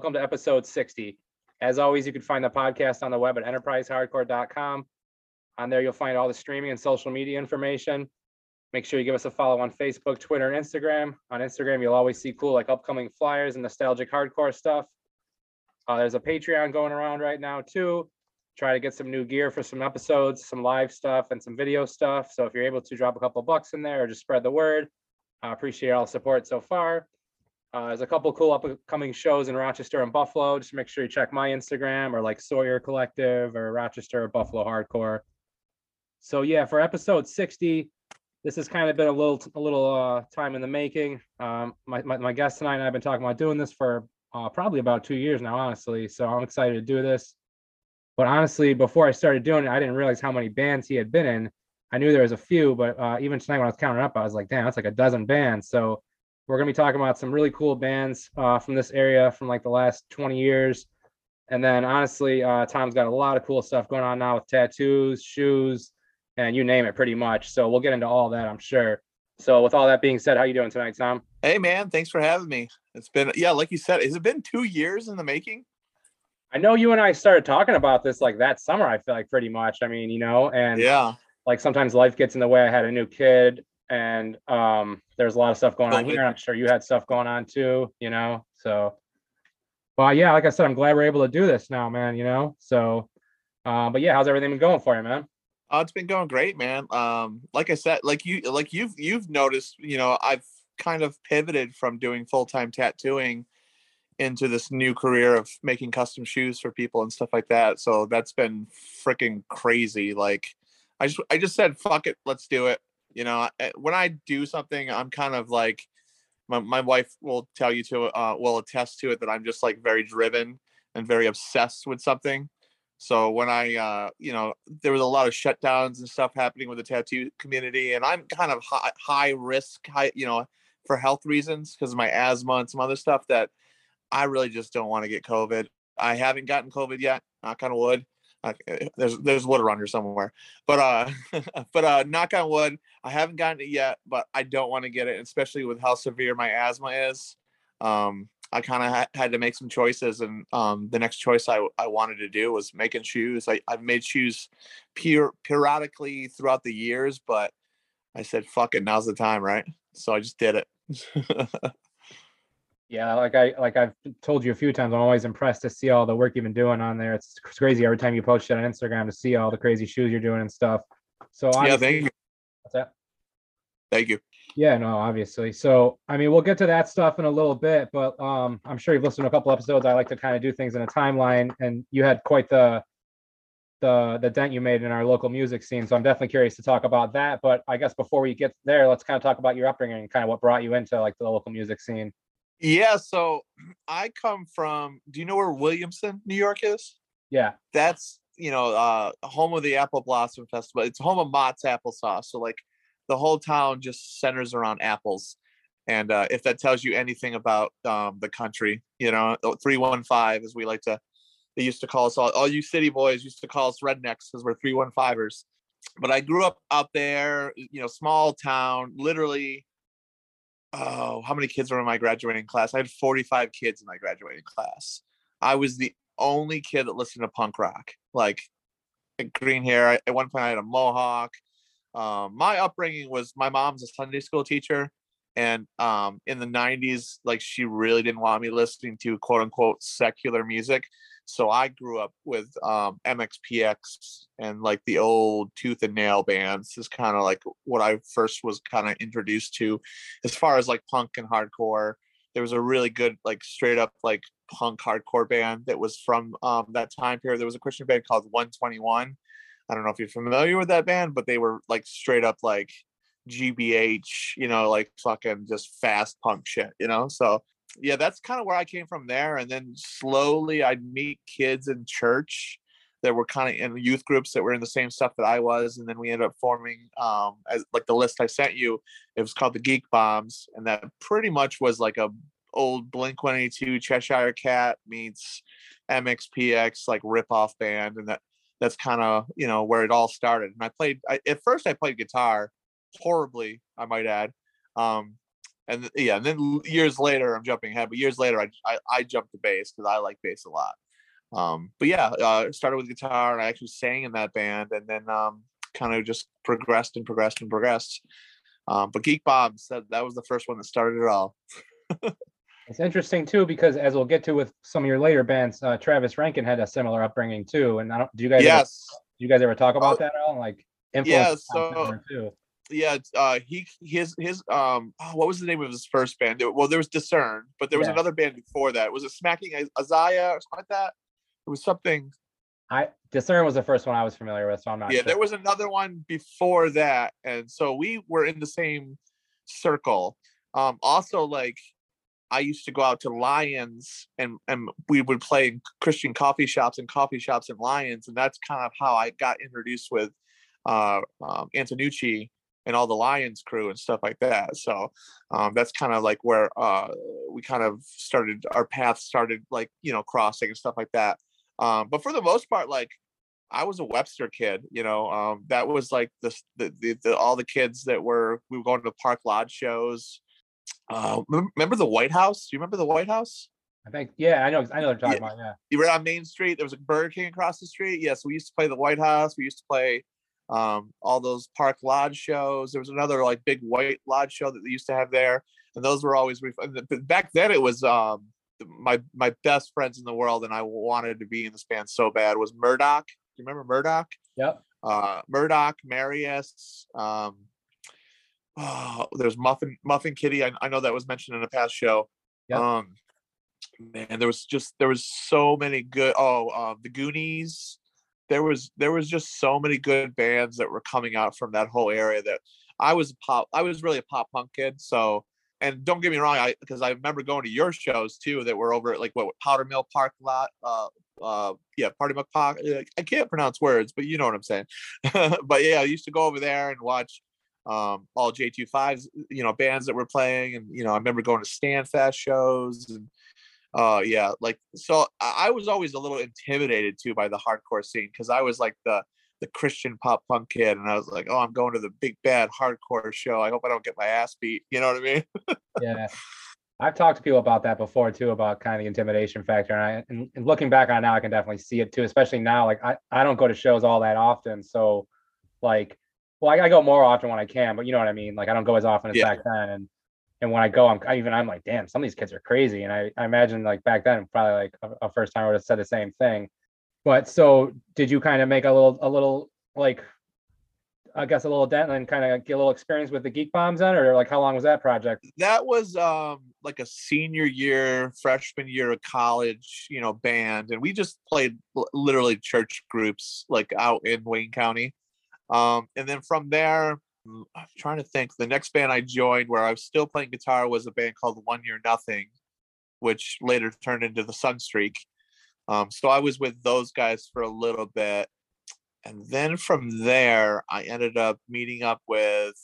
Welcome to episode 60. As always, you can find the podcast on the web at enterprisehardcore.com. On there, you'll find all the streaming and social media information. Make sure you give us a follow on Facebook, Twitter, and Instagram. On Instagram, you'll always see cool like upcoming flyers and nostalgic hardcore stuff. Uh, there's a Patreon going around right now too. Try to get some new gear for some episodes, some live stuff, and some video stuff. So if you're able to drop a couple bucks in there or just spread the word, I appreciate all the support so far. Uh, there's a couple cool upcoming shows in Rochester and Buffalo. Just make sure you check my Instagram or like Sawyer Collective or Rochester or Buffalo Hardcore. So yeah, for episode 60, this has kind of been a little a little uh, time in the making. Um, my, my, my guest tonight and I've been talking about doing this for uh, probably about two years now, honestly. So I'm excited to do this. But honestly, before I started doing it, I didn't realize how many bands he had been in. I knew there was a few, but uh, even tonight when I was counting up, I was like, damn, that's like a dozen bands. So we're gonna be talking about some really cool bands uh, from this area from like the last 20 years. And then honestly, uh, Tom's got a lot of cool stuff going on now with tattoos, shoes, and you name it pretty much. So we'll get into all that, I'm sure. So with all that being said, how you doing tonight, Tom? Hey man, thanks for having me. It's been yeah, like you said, has it been two years in the making? I know you and I started talking about this like that summer, I feel like pretty much. I mean, you know, and yeah, like sometimes life gets in the way. I had a new kid and um, there's a lot of stuff going on here. I'm sure you had stuff going on too, you know. So, well, yeah, like I said, I'm glad we're able to do this now, man. You know, so, uh, but yeah, how's everything been going for you, man? Oh, it's been going great, man. Um, like I said, like you, like you've you've noticed, you know, I've kind of pivoted from doing full time tattooing into this new career of making custom shoes for people and stuff like that. So that's been freaking crazy. Like, I just I just said, fuck it, let's do it. You know, when I do something, I'm kind of like my, my wife will tell you to uh, will attest to it that I'm just like very driven and very obsessed with something. So when I, uh, you know, there was a lot of shutdowns and stuff happening with the tattoo community, and I'm kind of high, high risk, high, you know, for health reasons because of my asthma and some other stuff that I really just don't want to get COVID. I haven't gotten COVID yet, knock on wood. Eh, there's there's wood around here somewhere, but uh, but uh, knock on wood, I haven't gotten it yet, but I don't want to get it, especially with how severe my asthma is. Um, I kind of ha- had to make some choices, and um, the next choice I, I wanted to do was making shoes. I, I've made shoes pure periodically throughout the years, but I said, "Fuck it, now's the time," right? So I just did it. Yeah, like I like I've told you a few times, I'm always impressed to see all the work you've been doing on there. It's crazy every time you post it on Instagram to see all the crazy shoes you're doing and stuff. So yeah, thank you. What's that? Thank you. Yeah, no, obviously. So I mean, we'll get to that stuff in a little bit, but um, I'm sure you've listened to a couple episodes. I like to kind of do things in a timeline, and you had quite the the the dent you made in our local music scene. So I'm definitely curious to talk about that. But I guess before we get there, let's kind of talk about your upbringing and kind of what brought you into like the local music scene. Yeah, so I come from. Do you know where Williamson, New York is? Yeah, that's you know uh home of the Apple Blossom Festival. It's home of Mott's applesauce. So like the whole town just centers around apples. And uh, if that tells you anything about um, the country, you know, 315, as we like to, they used to call us all, all you city boys used to call us rednecks because we're 315ers. But I grew up out there, you know, small town, literally oh, how many kids were in my graduating class? I had 45 kids in my graduating class. I was the only kid that listened to punk rock, like green hair. At one point, I had a mohawk. Um, my upbringing was my mom's a Sunday school teacher, and um, in the 90s, like she really didn't want me listening to quote unquote secular music. So I grew up with um, MXPX and like the old Tooth and Nail bands is kind of like what I first was kind of introduced to, as far as like punk and hardcore. There was a really good like straight up like punk hardcore band that was from um, that time period. There was a Christian band called 121. I don't know if you're familiar with that band, but they were like straight up like GBH, you know, like fucking just fast punk shit, you know. So yeah, that's kind of where I came from there. And then slowly I'd meet kids in church that were kind of in youth groups that were in the same stuff that I was. And then we ended up forming, um, as like the list I sent you, it was called the Geek Bombs. And that pretty much was like a old Blink 182 Cheshire Cat meets MXPX, like rip off band. And that, that's kind of, you know, where it all started. And I played, I, at first I played guitar horribly, I might add. Um, and th- yeah, and then years later, I'm jumping ahead, but years later, I I, I jumped to bass because I like bass a lot. Um, but yeah, uh, started with guitar, and I actually sang in that band, and then um, kind of just progressed and progressed and progressed. Um, but Geek Bombs, that, that was the first one that started it all. It's interesting too, because as we'll get to with some of your later bands, uh, Travis Rankin had a similar upbringing too. And I don't, do you guys, ever, Yes, do you guys ever talk about Oh, that at all? Like yeah. influence on So too. Yeah, uh, he his his um, oh, what was the name of his first band? Well, there was Discern, but there was Yeah. another band before that. Was it Smacking Isaiah or something like that? It was something. I Discern was the first one I was familiar with, so I'm not yeah, sure. there was another one before that, and so we were in the same circle. Um, also, like I used to go out to Lyons, and and we would play in Christian coffee shops and coffee shops in Lyons, and that's kind of how I got introduced with uh, um, Antonucci and all the Lyons crew and stuff like that. So um, that's kind of like where uh, we kind of started our paths started like you know crossing and stuff like that. Um, but for the most part, like I was a Webster kid, you know. Um, that was like the, the, the, the all the kids that were we were going to Park Lodge shows. Uh, remember the White House? Do you remember the White House? I think, yeah, I know, I know what you're talking Yeah. about. Yeah. You were on Main Street. There was a Burger King across the street. Yes, we used to play the White House. We used to play um, all those Park Lodge shows. There was another like big White Lodge show that they used to have there, and those were always really fun. Back then, it was um, my my best friends in the world, and I wanted to be in this band so bad. Was Murdoch? Do you remember Murdoch? Yep. uh Murdoch, Marius, um oh, there's Muffin Muffin Kitty. I, I know that was mentioned in a past show. Yep. Um man, there was just there was so many good oh uh, the Goonies. There was there was just so many good bands that were coming out from that whole area that I was pop I was really a pop punk kid. So and don't get me wrong, I because I remember going to your shows too that were over at like what Powder Mill Park lot, uh uh yeah party mcpock i can't pronounce words but you know what i'm saying but yeah i used to go over there and watch um all j25s you know bands that were playing and you know i remember going to standfast shows and uh yeah like so i, was always a little intimidated too by the hardcore scene because i was like the the christian pop punk kid and i was like oh i'm going to the big bad hardcore show i hope i don't get my ass beat you know what i mean Yeah. I've talked to people about that before too, about kind of the intimidation factor. And I and, and looking back on it now, I can definitely see it too, especially now. Like I, I don't go to shows all that often. So like well, I, I go more often when I can, but you know what I mean? Like I don't go as often as Yeah. back then. And and when I go, I'm I even I'm like, damn, some of these kids are crazy. And I, I imagine like back then, probably like a, a first time I would have said the same thing. But so did you kind of make a little a little like I guess a little dent and kind of get a little experience with the geek bombs then, or like how long was that project? that was um like a senior year freshman year of college you know band and we just played literally church groups like out in wayne county um and then from there i'm trying to think the next band i joined where i was still playing guitar was a band called one year nothing which later turned into the sunstreak um so i was with those guys for a little bit and then from there i ended up meeting up with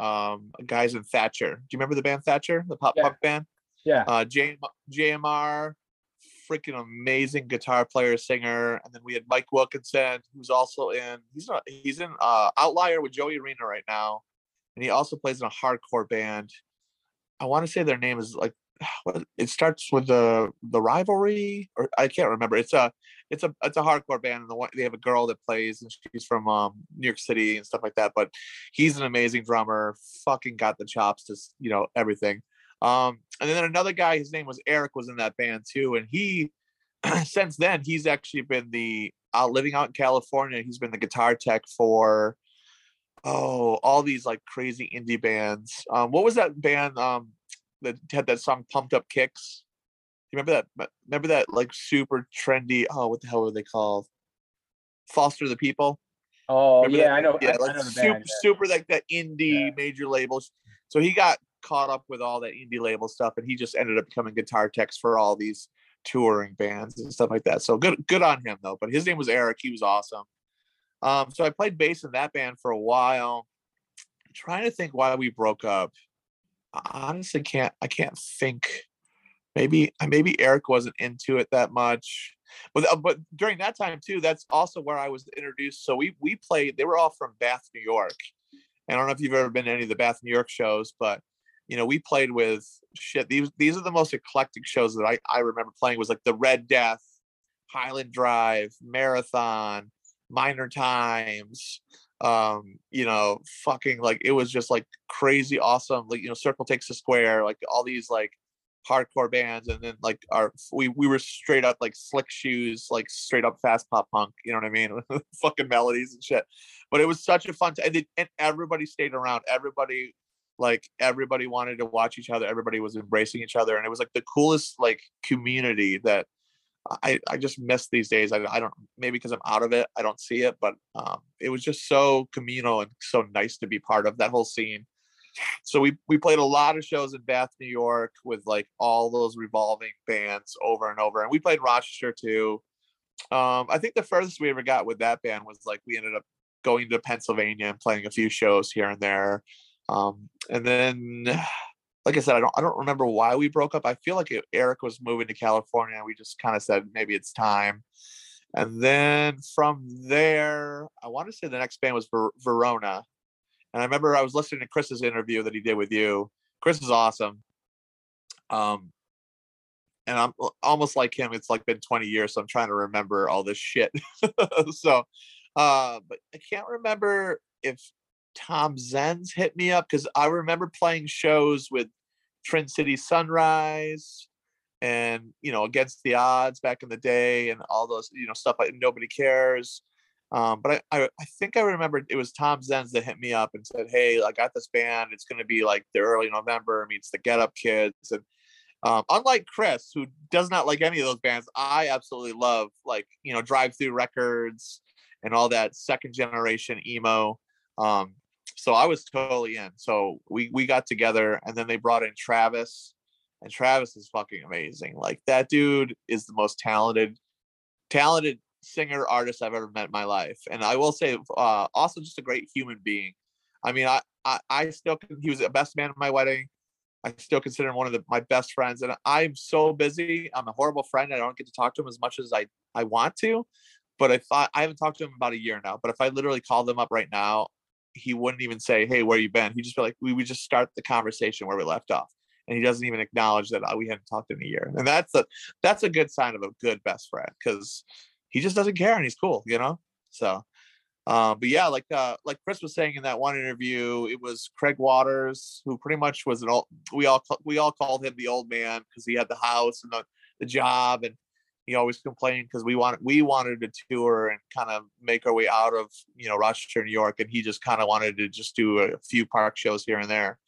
um guys in Thatcher. Do you remember the band Thatcher, the pop Yeah. punk band? Yeah. Uh J- JMR, freaking amazing guitar player, singer. And then we had Mike Wilkinson, who's also in he's not he's in uh Outlier with Joey Arena right now. And he also plays in a hardcore band. I want to say their name is like it starts with the the rivalry or I can't remember. It's a it's a it's a hardcore band and the one they have a girl that plays and she's from um New York City and stuff like that. But he's an amazing drummer, fucking got the chops to you know everything. Um and then another guy, his name was Eric, was in that band too, and he since then he's actually been the out living out in California. He's been the guitar tech for oh all these like crazy indie bands. Um, what was that band um that had that song "Pumped Up Kicks"? You remember that? Remember that like super trendy? Oh, what the hell were they called? Foster the People. Oh Remember yeah, that? I know. Yeah, I, I like know the super, band. yeah. super like that indie Yeah. major labels. So he got caught up with all that indie label stuff, and he just ended up becoming guitar techs for all these touring bands and stuff like that. So good, good on him though. But his name was Eric. He was awesome. Um, so I played bass in that band for a while. I'm trying to think why we broke up. I honestly can't. I can't think. Maybe maybe Eric wasn't into it that much. But uh, but during that time too, that's also where I was introduced. So we we played. They were all from Bath, New York. And I don't know if you've ever been to any of the Bath, New York shows, but you know, we played with shit. These these are the most eclectic shows that I I remember playing was like the Red Death, Highland Drive, Marathon, Minor Times, um, you know, fucking like it was just like crazy awesome. Like, you know, Circle Takes a Square, like all these like hardcore bands, and then like our we we were straight up like slick shoes, like straight up fast pop punk, you know what I mean? fucking melodies and shit. But it was such a fun time, and, and everybody stayed around. Everybody like everybody wanted to watch each other everybody was embracing each other and it was like the coolest like community that i i just miss these days i, I don't maybe because i'm out of it i don't see it but um it was just so communal and so nice to be part of that whole scene. So we we played a lot of shows in bath new york with like all those revolving bands over and over and we played rochester too. Um i think the furthest we ever got with that band was like we ended up going to pennsylvania and playing a few shows here and there um, and then, like I said, I don't I don't remember why we broke up. I feel like Eric was moving to California. We just kind of said maybe it's time. And then from there, I want to say the next band was Ver- Verona. And I remember I was listening to Chris's interview that he did with you. Chris is awesome. Um, and I'm almost like him. It's like been 20 years, so I'm trying to remember all this shit. so, uh, but I can't remember if Tom Zenz hit me up because I remember playing shows with Twin City Sunrise and you know against the odds back in the day and all those you know stuff like nobody cares. Um, but I, I, I think I remember it was Tom Zenz that hit me up and said, "Hey, I got this band. It's going to be like the early November meets the Get Up Kids." And um, unlike Chris, who does not like any of those bands, I absolutely love like you know Drive Through Records and all that second generation emo. Um, so I was totally in. So we we got together, and then they brought in Travis, and Travis is fucking amazing. Like that dude is the most talented, talented singer artist I've ever met in my life. And I will say, uh, also just a great human being. I mean, I I, I still he was the best man at my wedding. I still consider him one of the, my best friends, and I'm so busy. I'm a horrible friend. I don't get to talk to him as much as I I want to. But if I, I haven't talked to him about a year now, but if I literally called him up right now, he wouldn't even say, "Hey, where you been?" He'd just be like, "We would just start the conversation where we left off," and he doesn't even acknowledge that uh, we hadn't talked in a year. And that's a that's a good sign of a good best friend because he just doesn't care and he's cool, you know. So, um, but yeah, like uh, like Chris was saying in that one interview, it was Craig Waters who pretty much was an old. We all we all called him the old man because he had the house and the the job and he always complained because we wanted we wanted to tour and kind of make our way out of you know Rochester, New York, and he just kind of wanted to just do a few park shows here and there.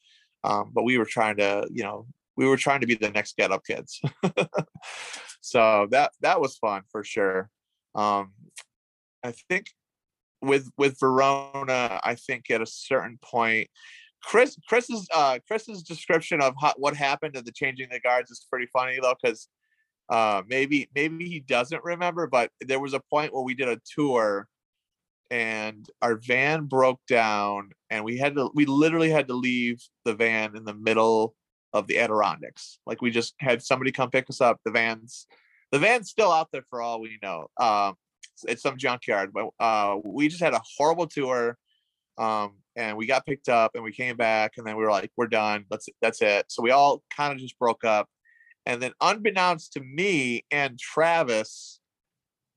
Um, but we were trying to, you know, we were trying to be the next Get Up Kids. so that that was fun for sure. Um, I think with with Verona, I think at a certain point, Chris Chris's uh Chris's description of how, what happened at the changing the guards is pretty funny though because uh maybe maybe he doesn't remember but there was a point where we did a tour and our van broke down and we had to we literally had to leave the van in the middle of the adirondacks. Like we just had somebody come pick us up. The van's the van's still out there for all we know. Um it's some junkyard but uh we just had a horrible tour um and we got picked up and we came back and then we were like we're done. That's that's it. So we all kind of just broke up and then, unbeknownst to me and Travis,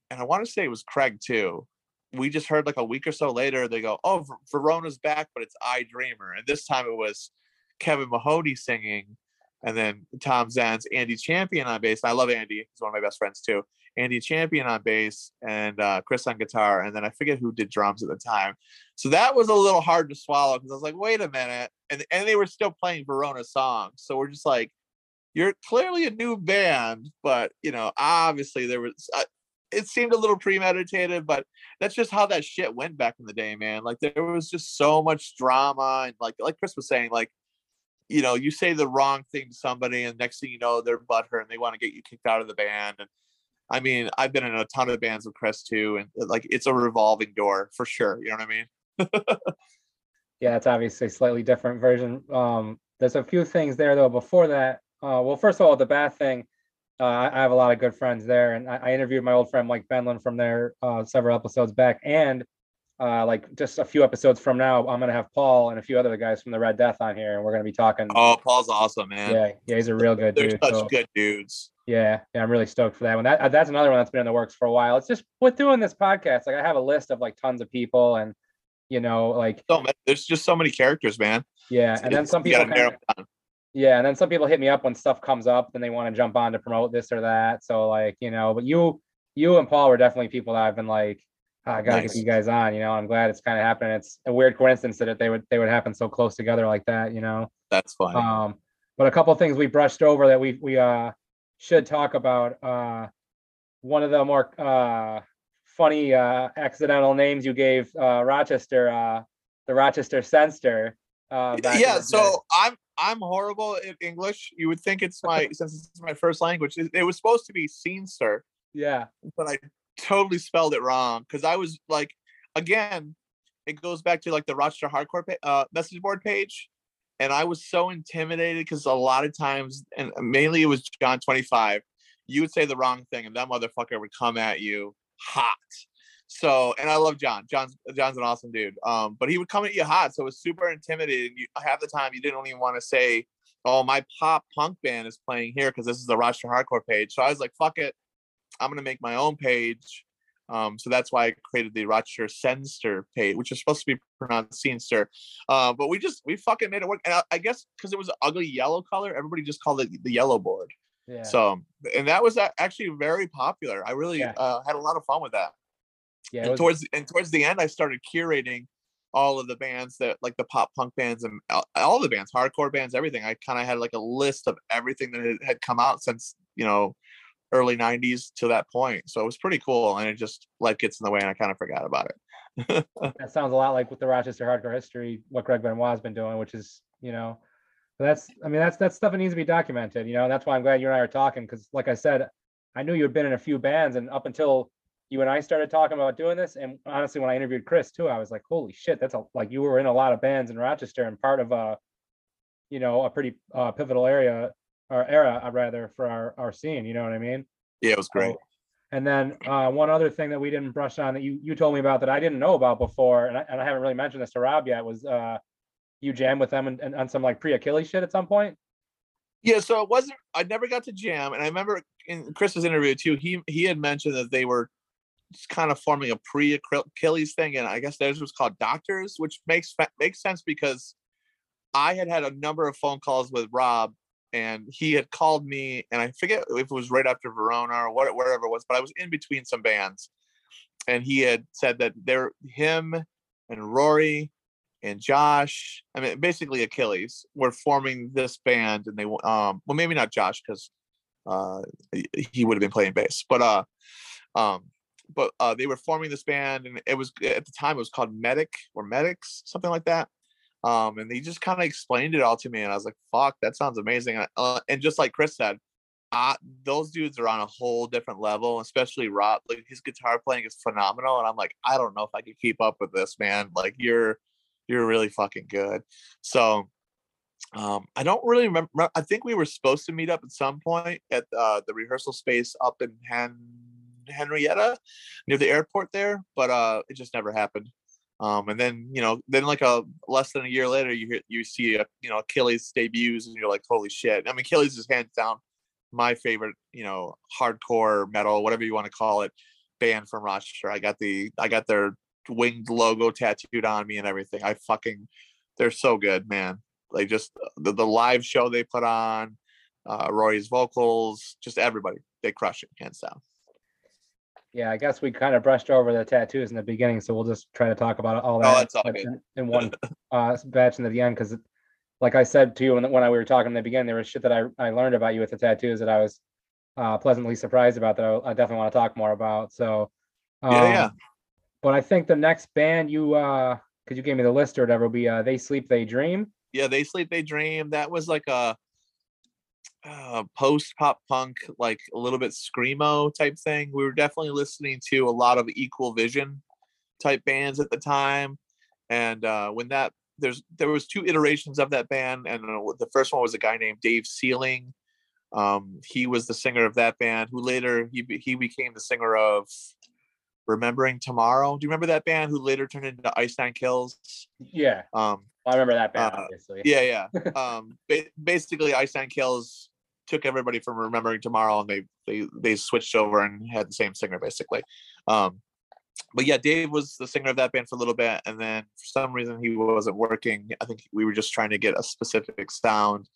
and I want to say it was Craig too, we just heard like a week or so later, they go, Oh, Verona's back, but it's I Dreamer. And this time it was Kevin Mahoney singing, and then Tom Zenz, Andy Champion on bass. I love Andy, he's one of my best friends too. Andy Champion on bass and uh, Chris on guitar, and then I forget who did drums at the time. So that was a little hard to swallow because I was like, wait a minute, and and they were still playing Verona songs, so we're just like, you're clearly a new band, but you know, obviously there was. Uh, it seemed a little premeditated, but that's just how that shit went back in the day, man. Like there was just so much drama, and like like Chris was saying, like you know, you say the wrong thing to somebody, and next thing you know, they're butthurt and they want to get you kicked out of the band. And I mean, I've been in a ton of bands with Chris too, and uh, like it's a revolving door for sure. You know what I mean? yeah, it's obviously a slightly different version. Um, there's a few things there though. Before that, uh, well, first of all, the Bath thing, uh, I, have a lot of good friends there, and I, I interviewed my old friend Mike Benlin from there uh, several episodes back, and uh, like just a few episodes from now, I'm gonna have Paul and a few other guys from the Red Death on here, and we're gonna be talking. Oh, Paul's awesome, man. yeah, yeah, he's a real good dude. They're dude. such so- good dudes. Yeah, yeah, I'm really stoked for that one. That uh, that's another one that's been in the works for a while. It's just with doing this podcast, like I have a list of like tons of people, and you know, like So ma- there's just so many characters, man. yeah, and then some people, kinda- it down. Yeah, and then some people hit me up when stuff comes up, and they want to jump on to promote this or that. So like you know, but you, you and Paul were definitely people that I've been like, "Ah, I gotta Nice. get you guys on. You know, I'm glad it's kind of happening. It's a weird coincidence that they would they would happen so close together like that. You know. That's funny. Um, but a couple things we brushed over that we we uh should talk about. Uh, one of the more uh funny uh accidental names you gave uh Rochester, uh the Rochester Senster. Uh, yeah day. so i'm i'm horrible at english you would think it's my since it's my first language it, it was supposed to be scenester yeah, but i totally spelled it wrong because i was like again it goes back to like the rochester hardcore pa- uh, message board page and i was so intimidated because a lot of times and mainly it was john 25 you would say the wrong thing and that motherfucker would come at you hot so, and I love John. John's John's an awesome dude. Um, but he would come at you hot, so it was super intimidating. You half the time you didn't even want to say, "Oh, my pop punk band is playing here" because this is the Rochester Hardcore page. So I was like, "Fuck it, I'm gonna make my own page." Um, so that's why I created the Rochester Senster page, which is supposed to be pronounced Senster. Uh, but we just we fucking made it work. And I, I guess because it was an ugly yellow color, everybody just called it the yellow board. yeah. So, and that was actually very popular. I really Yeah. uh, had a lot of fun with that yeah, and was- towards and towards the end, I started curating all of the bands that like the pop punk bands and all- the bands, hardcore bands, everything. I kind of had like a list of everything that had, come out since you know early '90s to that point. So it was pretty cool, and it just life gets in the way, and I kind of forgot about it. that sounds a lot like with the Rochester Hardcore History, what Greg Benoit's been doing, which is, you know, that's, I mean, that's that's stuff that needs to be documented. You know, and that's why I'm glad you and I are talking because, like I said, I knew you had been in a few bands, and up until you and I started talking about doing this, and honestly, when I interviewed Chris too, I was like, holy shit, that's a like you were in a lot of bands in Rochester and part of a, you know, a pretty uh, pivotal area or era, uh, rather, for our our scene. You know what I mean? yeah, it was great. So- And then uh, one other thing that we didn't brush on that you you told me about that I didn't know about before, and I, and I haven't really mentioned this to Rob yet, was uh, you jam with them and, and on some like pre Achilles shit at some point. Yeah, so it wasn't. I never got to jam, and I remember in Chris's interview too. He he had mentioned that they were kind of forming a pre Achilles thing, and I guess theirs was called Doctors, which makes makes sense because I had had a number of phone calls with Rob, and he had called me, and I forget if it was right after Verona or what wherever it was, but I was in between some bands, and he had said that they're him and Rory and Josh, I mean, basically Achilles, were forming this band, and they um, well, maybe not Josh because uh, he would have been playing bass, but uh, um, but uh, they were forming this band, and it was at the time it was called Medic or Medics, something like that. Um, and they just kind of explained it all to me, and I was like, "Fuck, that sounds amazing!" And, uh, and just like Chris said, uh, those dudes are on a whole different level, especially Rob. Like his guitar playing is phenomenal, and I'm like, I don't know if I could keep up with this, man. Like you're you're really fucking good. So um, I don't really remember. I think we were supposed to meet up at some point at uh, the rehearsal space up in Han- Henrietta near the airport there, but uh, it just never happened. Um, and then you know, then like a less than a year later, you hear you see a, you know Achilles debuts, and you're like, holy shit! I mean, Achilles is hands down my favorite, you know, hardcore metal, whatever you want to call it, band from Rochester. I got the I got their winged logo tattooed on me and everything. I fucking they're so good, man. Like just the, the live show they put on, uh Roy's vocals, just everybody. They crush it, hands down. Yeah, I guess we kind of brushed over the tattoos in the beginning, so we'll just try to talk about all Oh, that that's all in, in one uh, batch into the end. Because, like I said to you when, when I, we were talking in the beginning, there was shit that I, I learned about you with the tattoos that I was uh, pleasantly surprised about that I, I definitely want to talk more about. So, um, Yeah, yeah. But I think the next band you, uh, because you gave me the list or whatever, will be uh, They Sleep, They Dream. Yeah, they sleep, they dream. That was like a uh, post pop punk, like a little bit screamo type thing. We were definitely listening to a lot of Equal Vision type bands at the time, and uh, when that there's there was two iterations of that band, and the first one was a guy named Dave Sealing. Um, he was the singer of that band, who later he he became the singer of Remembering Tomorrow. Do you remember that band who later turned into Ice Nine Kills? Yeah, Um, I remember that band, Uh, obviously. yeah, yeah. um, ba- basically, Ice Nine Kills took everybody from Remembering Tomorrow, and they they they switched over and had the same singer basically. Um, but yeah, Dave was the singer of that band for a little bit, and then for some reason he wasn't working. I think we were just trying to get a specific sound,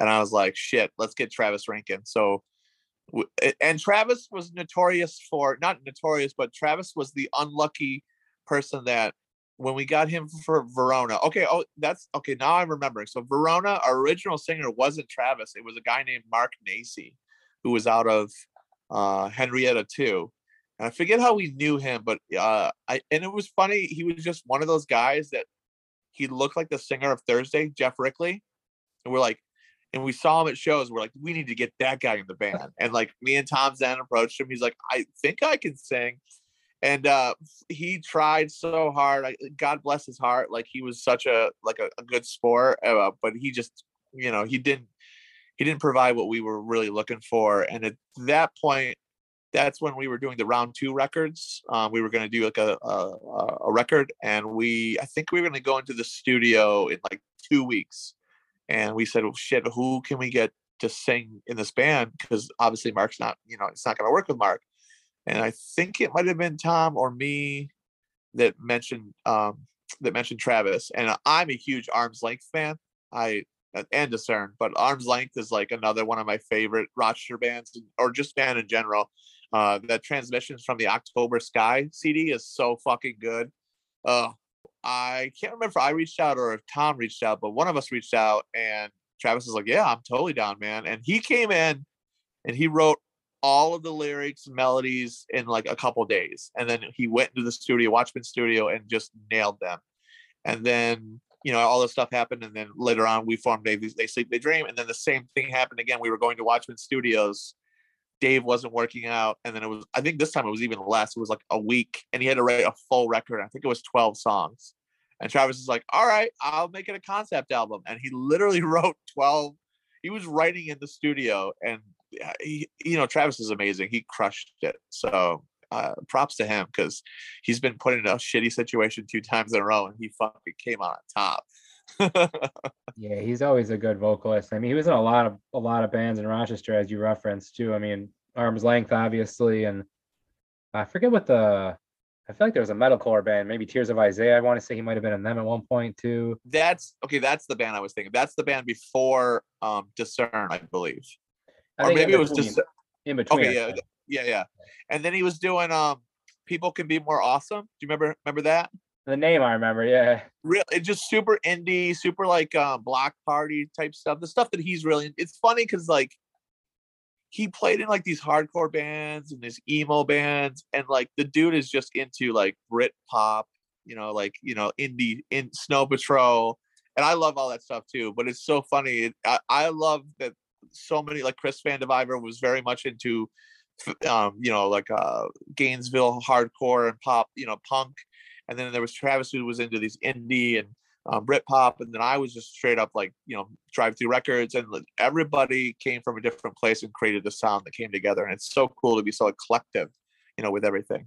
and I was like, "Shit, let's get Travis Rankin." So, and Travis was notorious for not notorious, but Travis was the unlucky person that when we got him for Verona. Okay, oh, that's okay. Now I'm remembering. So Verona, our original singer wasn't Travis. It was a guy named Mark Nacy, who was out of uh, Henrietta too. And I forget how we knew him, but uh, I and it was funny. He was just one of those guys that he looked like the singer of Thursday, Geoff Rickly, and we're like, and we saw him at shows. We're like, we need to get that guy in the band. And like me and Tom Zen approached him. He's like, I think I can sing and uh he tried so hard I, god bless his heart like he was such a like a, a good sport uh, but he just you know he didn't he didn't provide what we were really looking for and at that point that's when we were doing the round two records um, we were going to do like a, a a record and we i think we were going to go into the studio in like two weeks and we said well shit who can we get to sing in this band? Because obviously mark's not you know it's not going to work with mark and I think it might have been Tom or me that mentioned um, that mentioned Travis. And I'm a huge Arms Length fan. I and Discern, but Arms Length is like another one of my favorite Rochester bands, or just band in general. Uh, that Transmissions from the October Sky CD is so fucking good. Uh, I can't remember if I reached out or if Tom reached out, but one of us reached out, and Travis was like, "Yeah, I'm totally down, man." And he came in and he wrote all of the lyrics melodies in like a couple days. And then he went into the studio Watchmen studio and just nailed them. And then you know all this stuff happened and then later on we formed they, they sleep they dream. And then the same thing happened again. We were going to Watchmen studios. Dave wasn't working out. And then it was i think this time it was even less. It was like a week. And he had to write a full record. I think it was 12 songs. And travis is like all right i'll make it a concept album. And he literally wrote 12 he was writing in the studio. And he, you know, Travis is amazing. He crushed it. So uh, props to him because he's been put in a shitty situation two times in a row, and he fucking came out on top. Yeah, he's always a good vocalist. I mean, he was in a lot of a lot of bands in Rochester, as you referenced too. I mean, Arms Length, obviously, and I forget what the. I feel like there was a metalcore band, maybe Tears of Isaiah. I want to say he might have been in them at one point too. that's okay. That's the band I was thinking. That's the band before um Discern, I believe. I or maybe it was between- just in between. okay. Yeah, yeah, yeah. And then he was doing um, people can be more awesome. Do you remember remember that? The name I remember, yeah. real it just super indie super like um Bloc Party type stuff the stuff that he's really it's funny because like he played in like these hardcore bands and these emo bands and like the dude is just into like brit pop you know like you know indie in snow patrol and i love all that stuff too but it's so funny it, I, I love that so many like chris van de Viver was very much into um you know like uh gainesville hardcore and pop you know punk. And then there was Travis who was into these indie and um, Britpop, and then I was just straight up like you know drive through records, and like, everybody came from a different place and created the sound that came together, and it's so cool to be so collective, you know, with everything.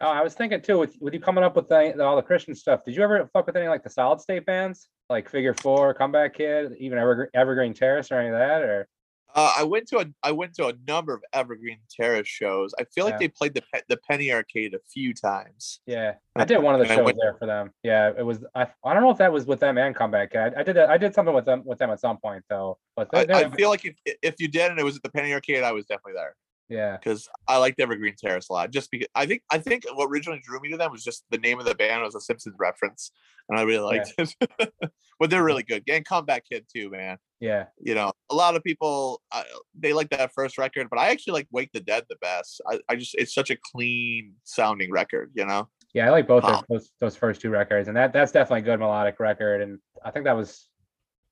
Oh, I was thinking too, with with you coming up with the, all the Christian stuff, did you ever fuck with any like the solid state bands, like Figure Four, Comeback Kid, even Evergreen, Evergreen Terrace, or any of that? Or Uh, I went to a I went to a number of Evergreen Terrace shows. I feel like Yeah. they played the the Penny Arcade a few times. yeah, I did one of the And shows went- there for them. Yeah, it was. I, I don't know if that was with them and Comeback. I, I did that. I did something with them with them at some point though. But they, I, I feel like if if you did and it was at the Penny Arcade, I was definitely there. Yeah, because I liked Evergreen Terrace a lot. Just because I think I think what originally drew me to them was just the name of the band was a Simpsons reference, and I really liked it. but they're really good. And Comeback Kid too, man. yeah. You know, a lot of people uh, they like that first record, but I actually like Wake the Dead the best. I, I just it's such a clean sounding record. You know. Yeah, I like both Wow. those, those first two records, and that that's definitely a good melodic record. And I think that was,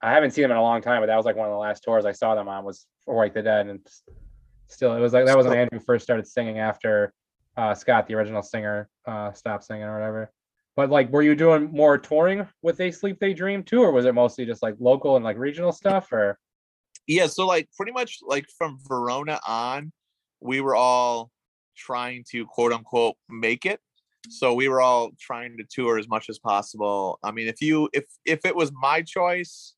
I haven't seen them in a long time, but that was like one of the last tours I saw them on was for Wake the Dead, and still it was like that was when Andrew first started singing after uh, Scott, the original singer, uh, stopped singing or whatever. But like, were you doing more touring with They Sleep They Dream too, or was it mostly just like local and like regional stuff? Or Yeah, so like pretty much like from Verona on, we were all trying to quote unquote make it. So we were all trying to tour as much as possible. I mean, if you if if it was my choice,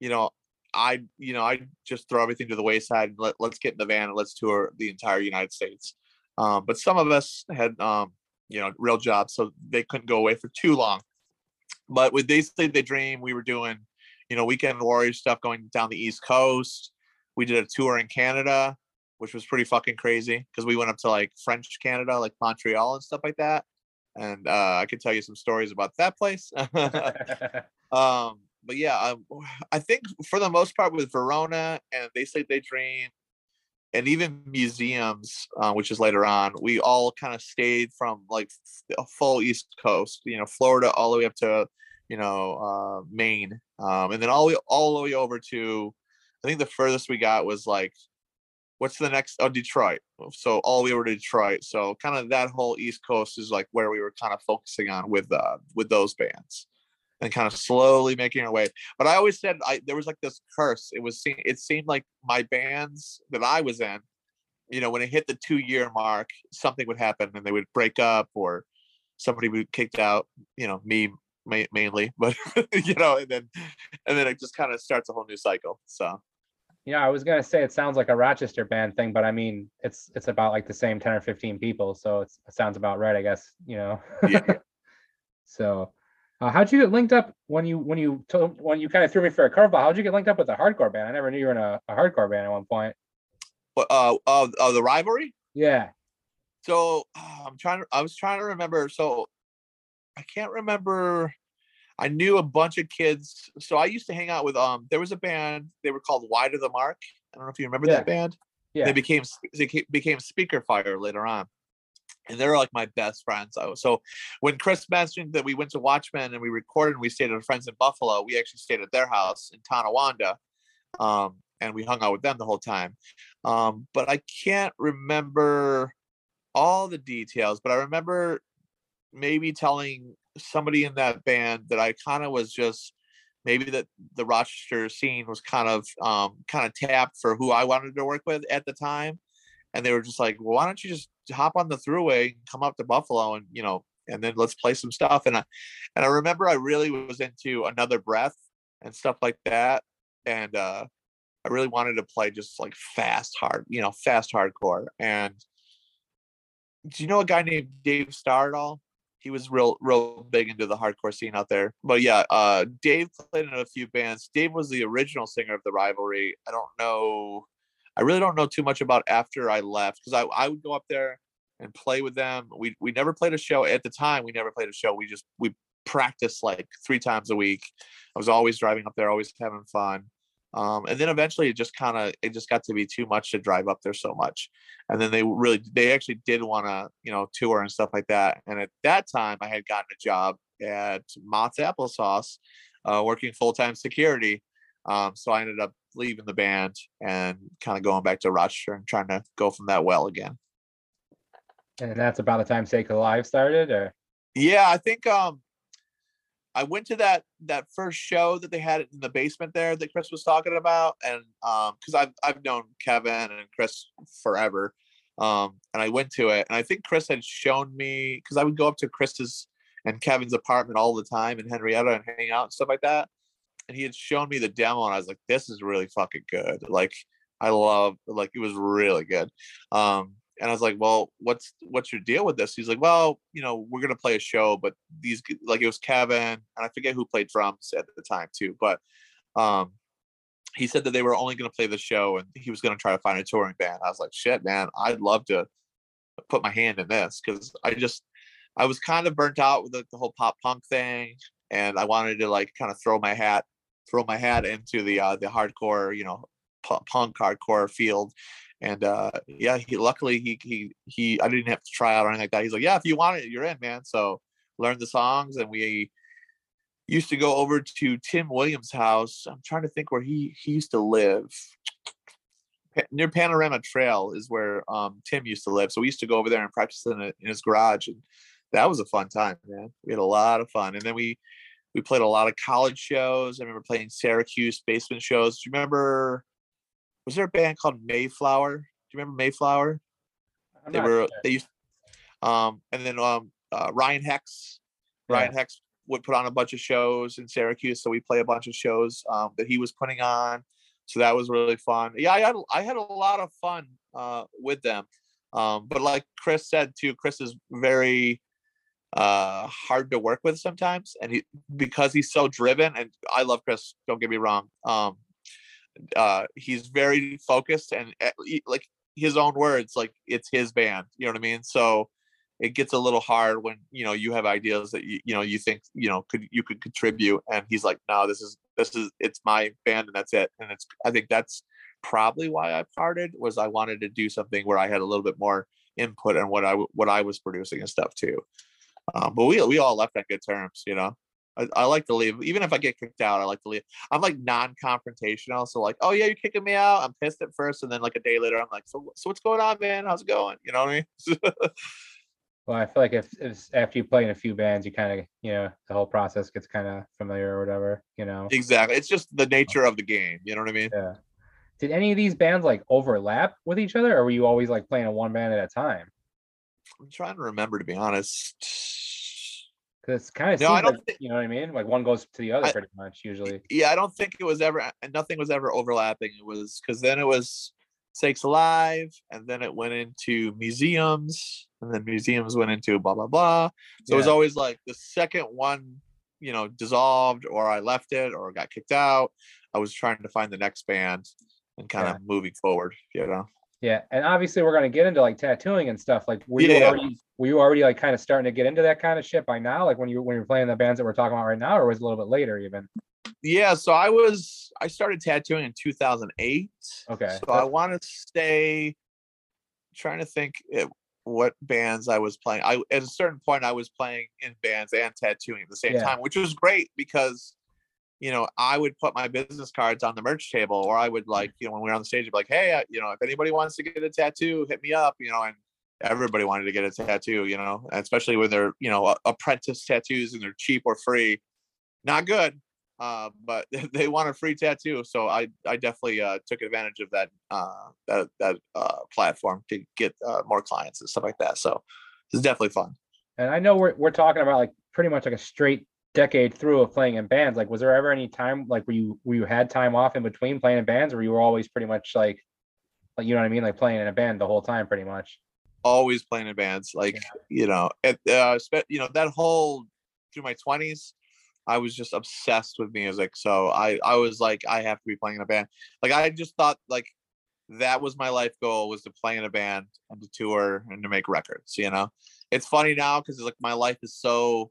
you know, I you know I just throw everything to the wayside and let let's get in the van and let's tour the entire United States. Um, but some of us had um, you know real jobs, so they couldn't go away for too long. But with They Sleep They Dream, we were doing you know weekend warrior stuff going down the East Coast. We did a tour in Canada, which was pretty fucking crazy because we went up to like French Canada, like Montreal and stuff like that. And uh, I could tell you some stories about that place. um, but yeah, I, I think for the most part with Verona and They Sleep They Dream, and even museums, uh, which is later on, we all kind of stayed from like a full East Coast, you know, Florida all the way up to, you know, uh, Maine, um, and then all the all the way over to, I think the furthest we got was like, what's the next? Oh, Detroit. So all we were to Detroit. So kind of that whole East Coast is like where we were kind of focusing on with uh with those bands and kind of slowly making our way. But I always said I there was like this curse. It was seen. it seemed like my bands that I was in, you know, when it hit the two year mark, something would happen and they would break up or somebody would kicked out. You know, me ma- mainly, but you know, and then and then it just kind of starts a whole new cycle. So. Yeah, I was gonna say it sounds like a Rochester band thing, but I mean it's it's about like the same ten or fifteen people, so it's, it sounds about right, I guess. You know. Yeah. so uh, how'd you get linked up when you when you told when you kind of threw me for a curveball? How'd you get linked up with a hardcore band? I never knew you were in a, a hardcore band at one point. But uh, uh, the rivalry. Yeah. So uh, I'm trying to. I was trying to remember. So I can't remember. I knew a bunch of kids. So I used to hang out with. Um, there was a band. They were called Wide of the Mark. I don't know if you remember Yeah. that band. Yeah. They became they became Speaker Fire later on, and they're like my best friends. So when Chris mentioned that we went to Watchmen and we recorded, and we stayed at friends in Buffalo. We actually stayed at their house in Tonawanda, um, and we hung out with them the whole time. Um, but I can't remember all the details, but I remember maybe telling somebody in that band that I kind of was just maybe that the Rochester scene was kind of um kind of tapped for who I wanted to work with at the time. And they were just like, well, why don't you just hop on the throughway come up to Buffalo and you know, and then let's play some stuff. And I and I remember I really was into another breath and stuff like that. And uh I really wanted to play just like fast hard, you know, fast hardcore. And do you know a guy named Dave Starr at all? He was real, real big into the hardcore scene out there. But yeah, uh, Dave played in a few bands. Dave was the original singer of the Rivalry. I don't know. I really don't know too much about after I left because I, I would go up there and play with them. We we never played a show at the time. We never played a show. We just we practiced like three times a week. I was always driving up there, always having fun. Um, and then eventually it just kind of it just got to be too much to drive up there so much and then they really they actually did want to you know tour and stuff like that and at that time i had gotten a job at mott's applesauce uh, working full-time security um, so i ended up leaving the band and kind of going back to rochester and trying to go from that well again. And that's about the time Sacred Alive started, or? Yeah i think um i went to that that first show that they had in the basement there that chris was talking about and um because i've i've known kevin and chris forever um and i went to it and i think chris had shown me because i would go up to chris's and kevin's apartment all the time in henrietta and hang out and stuff like that and he had shown me the demo and i was like this is really fucking good like i love like it was really good um and I was like, "Well, what's what's your deal with this?" He's like, "Well, you know, we're gonna play a show, but these like it was Kevin and I forget who played drums at the time too, but um, he said that they were only gonna play the show and he was gonna try to find a touring band. I was like, "Shit, man, I'd love to put my hand in this because I just I was kind of burnt out with the, the whole pop punk thing, and I wanted to like kind of throw my hat throw my hat into the uh, the hardcore, you know, punk hardcore field." and uh yeah he luckily he he he i didn't have to try out or anything like that. He's like yeah if you want it you're in man. So learned the songs and we used to go over to tim williams house. I'm trying to think where he he used to live. Near panorama trail is where um tim used to live. So we used to go over there and practice in, a, in his garage and that was a fun time man. We had a lot of fun. And then we we played a lot of college shows i remember playing syracuse basement shows do you remember was there a band called Mayflower? Do you remember Mayflower? I'm They were sure. they used um and then um uh, Ryan Hex Ryan Hex would put on a bunch of shows in Syracuse, so we play a bunch of shows um, that he was putting on. So that was really fun. Yeah, I had I had a lot of fun uh, with them. Um, but like Chris said too, Chris is very uh, hard to work with sometimes, and he because he's so driven. And I love Chris. Don't get me wrong. Um, uh, he's very focused and uh, like his own words, like it's his band. You know what I mean? So it gets a little hard when you know you have ideas that you you know you think you know could you could contribute and he's like no this is this is it's my band and that's it and it's i think that's probably why i parted was i wanted to do something where i had a little bit more input on what I, what i was producing and stuff too um, but we we all left on good terms you know I, I like to leave even if i get kicked out i like to leave i'm like non-confrontational so like oh yeah you're kicking me out i'm pissed at first and then like a day later i'm like so, so what's going on man how's it going you know what i mean Well, I feel like if, if after you play in a few bands, you kind of, you know, the whole process gets kind of familiar or whatever, you know. Exactly. It's just the nature of the game. You know what I mean? Yeah. Did any of these bands like overlap with each other, or were you always like playing a one band at a time? I'm trying to remember, to be honest. Because it's kind of No, I don't like, thi- you know what I mean. Like one goes to the other I- pretty much usually. Yeah, I don't think it was ever, and nothing was ever overlapping. It was because then it was Sakes Alive, and then it went into museums, and then museums went into blah, blah, blah. So it was always like the second one, you know, dissolved, or I left it, or got kicked out. I was trying to find the next band and kind Yeah. of moving forward, you know? Yeah, and obviously we're gonna get into like tattooing and stuff. Like, were you already were you already like kind of starting to get into that kind of shit by now? Like when you when you're playing the bands that we're talking about right now, or was it a little bit later even? Yeah, so I was, I started tattooing in 2008. Okay, So I want to stay trying to think it, what bands I was playing. I at a certain point I was playing in bands and tattooing at the same Yeah. time, which was great because you know I would put my business cards on the merch table, or I would like you know when we were on the stage, I'd be like, hey, uh, you know, if anybody wants to get a tattoo, hit me up, you know, and everybody wanted to get a tattoo, you know, especially when they're you know apprentice tattoos and they're cheap or free, not good. Uh, but they want a free tattoo, so I I definitely uh, took advantage of that uh, that that uh, platform to get uh, more clients and stuff like that. So it's definitely fun. And I know we're we're talking about like pretty much like a straight decade through of playing in bands. Like, was there ever any time like where you where you had time off in between playing in bands, or you were always pretty much like, like you know what I mean, like playing in a band the whole time, pretty much? Always playing in bands, like you know, at, uh, you know that whole through my twenties. I was just obsessed with music, so I I was like I have to be playing in a band. Like I just thought like that was my life goal was to play in a band and to tour and to make records. You know, it's funny now because like my life is so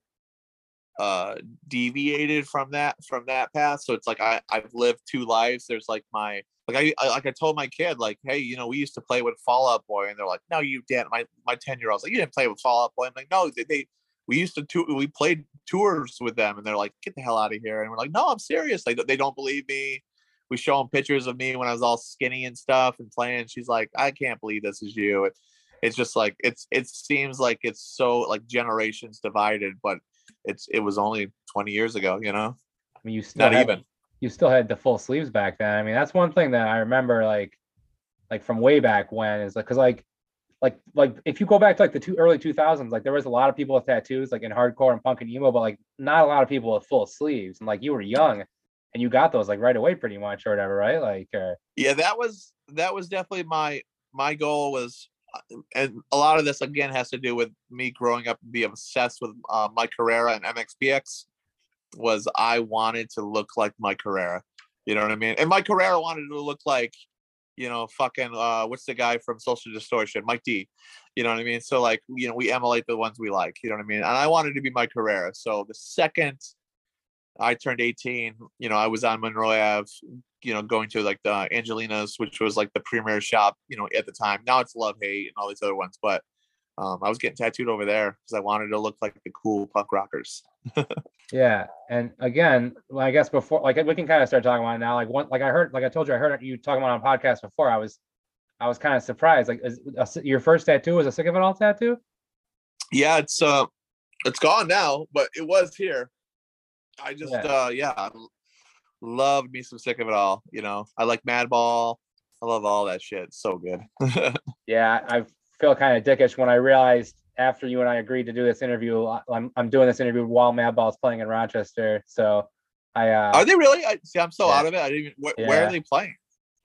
uh deviated from that from that path. So it's like i i've lived two lives. There's like my like I, I like i told my kid like hey you know we used to play with fall out boy and they're like no you didn't. My my 10 year old's like you didn't play with fall out boy. I'm like no they, they we used to tour we played tours with them and they're like get the hell out of here. And we're like no i'm serious. They, they don't believe me. We show them pictures of me when i was all skinny and stuff and playing. She's like i can't believe this is you. It, it's just like it's it seems like it's so like generations divided but it's it was only 20 years ago you know I mean, you still not had, even you still had the full sleeves back then. I mean, that's one thing that I remember, like, like from way back when is like, cause like, like, like if you go back to like the two early two thousands, like there was a lot of people with tattoos, like in hardcore and punk and emo, but like not a lot of people with full sleeves. And like you were young, and you got those like right away, pretty much or whatever, right? Like, uh, yeah that was that was definitely my my goal was and a lot of this again has to do with me growing up and be obsessed with uh, Mike Herrera and MXPX was I wanted to look like Mike Herrera. You know what I mean? And Mike Herrera wanted to look like, you know, fucking uh what's the guy from Social Distortion, Mike D. You know what I mean? So like, you know, we emulate the ones we like, you know what I mean? And I wanted to be Mike Herrera. So the second I turned 18, you know, I was on Monroe Ave, you know, going to like the Angelina's, which was like the premier shop, you know, at the time. Now it's Love Hate and all these other ones, but um, I was getting tattooed over there because I wanted to look like the cool punk rockers. yeah. And again, I guess before, like we can kind of start talking about it now. Like one, like I heard, like I told you, I heard you talking about on podcast before. I was, I was kind of surprised. Like, is, a your first tattoo was a sick of it all tattoo? Yeah, it's uh, it's gone now, but it was here. I just Yeah. uh, yeah, I loved me some sick of it all. You know, I like Madball. I love all that shit. So good. Yeah, I've feel kind of dickish when I realized after you and I agreed to do this interview, I- I'm I'm doing this interview while Madball's playing in Rochester. So I uh, Are they really? I see. I'm so Yeah. out of it. I didn't even. Wh- Where are they playing?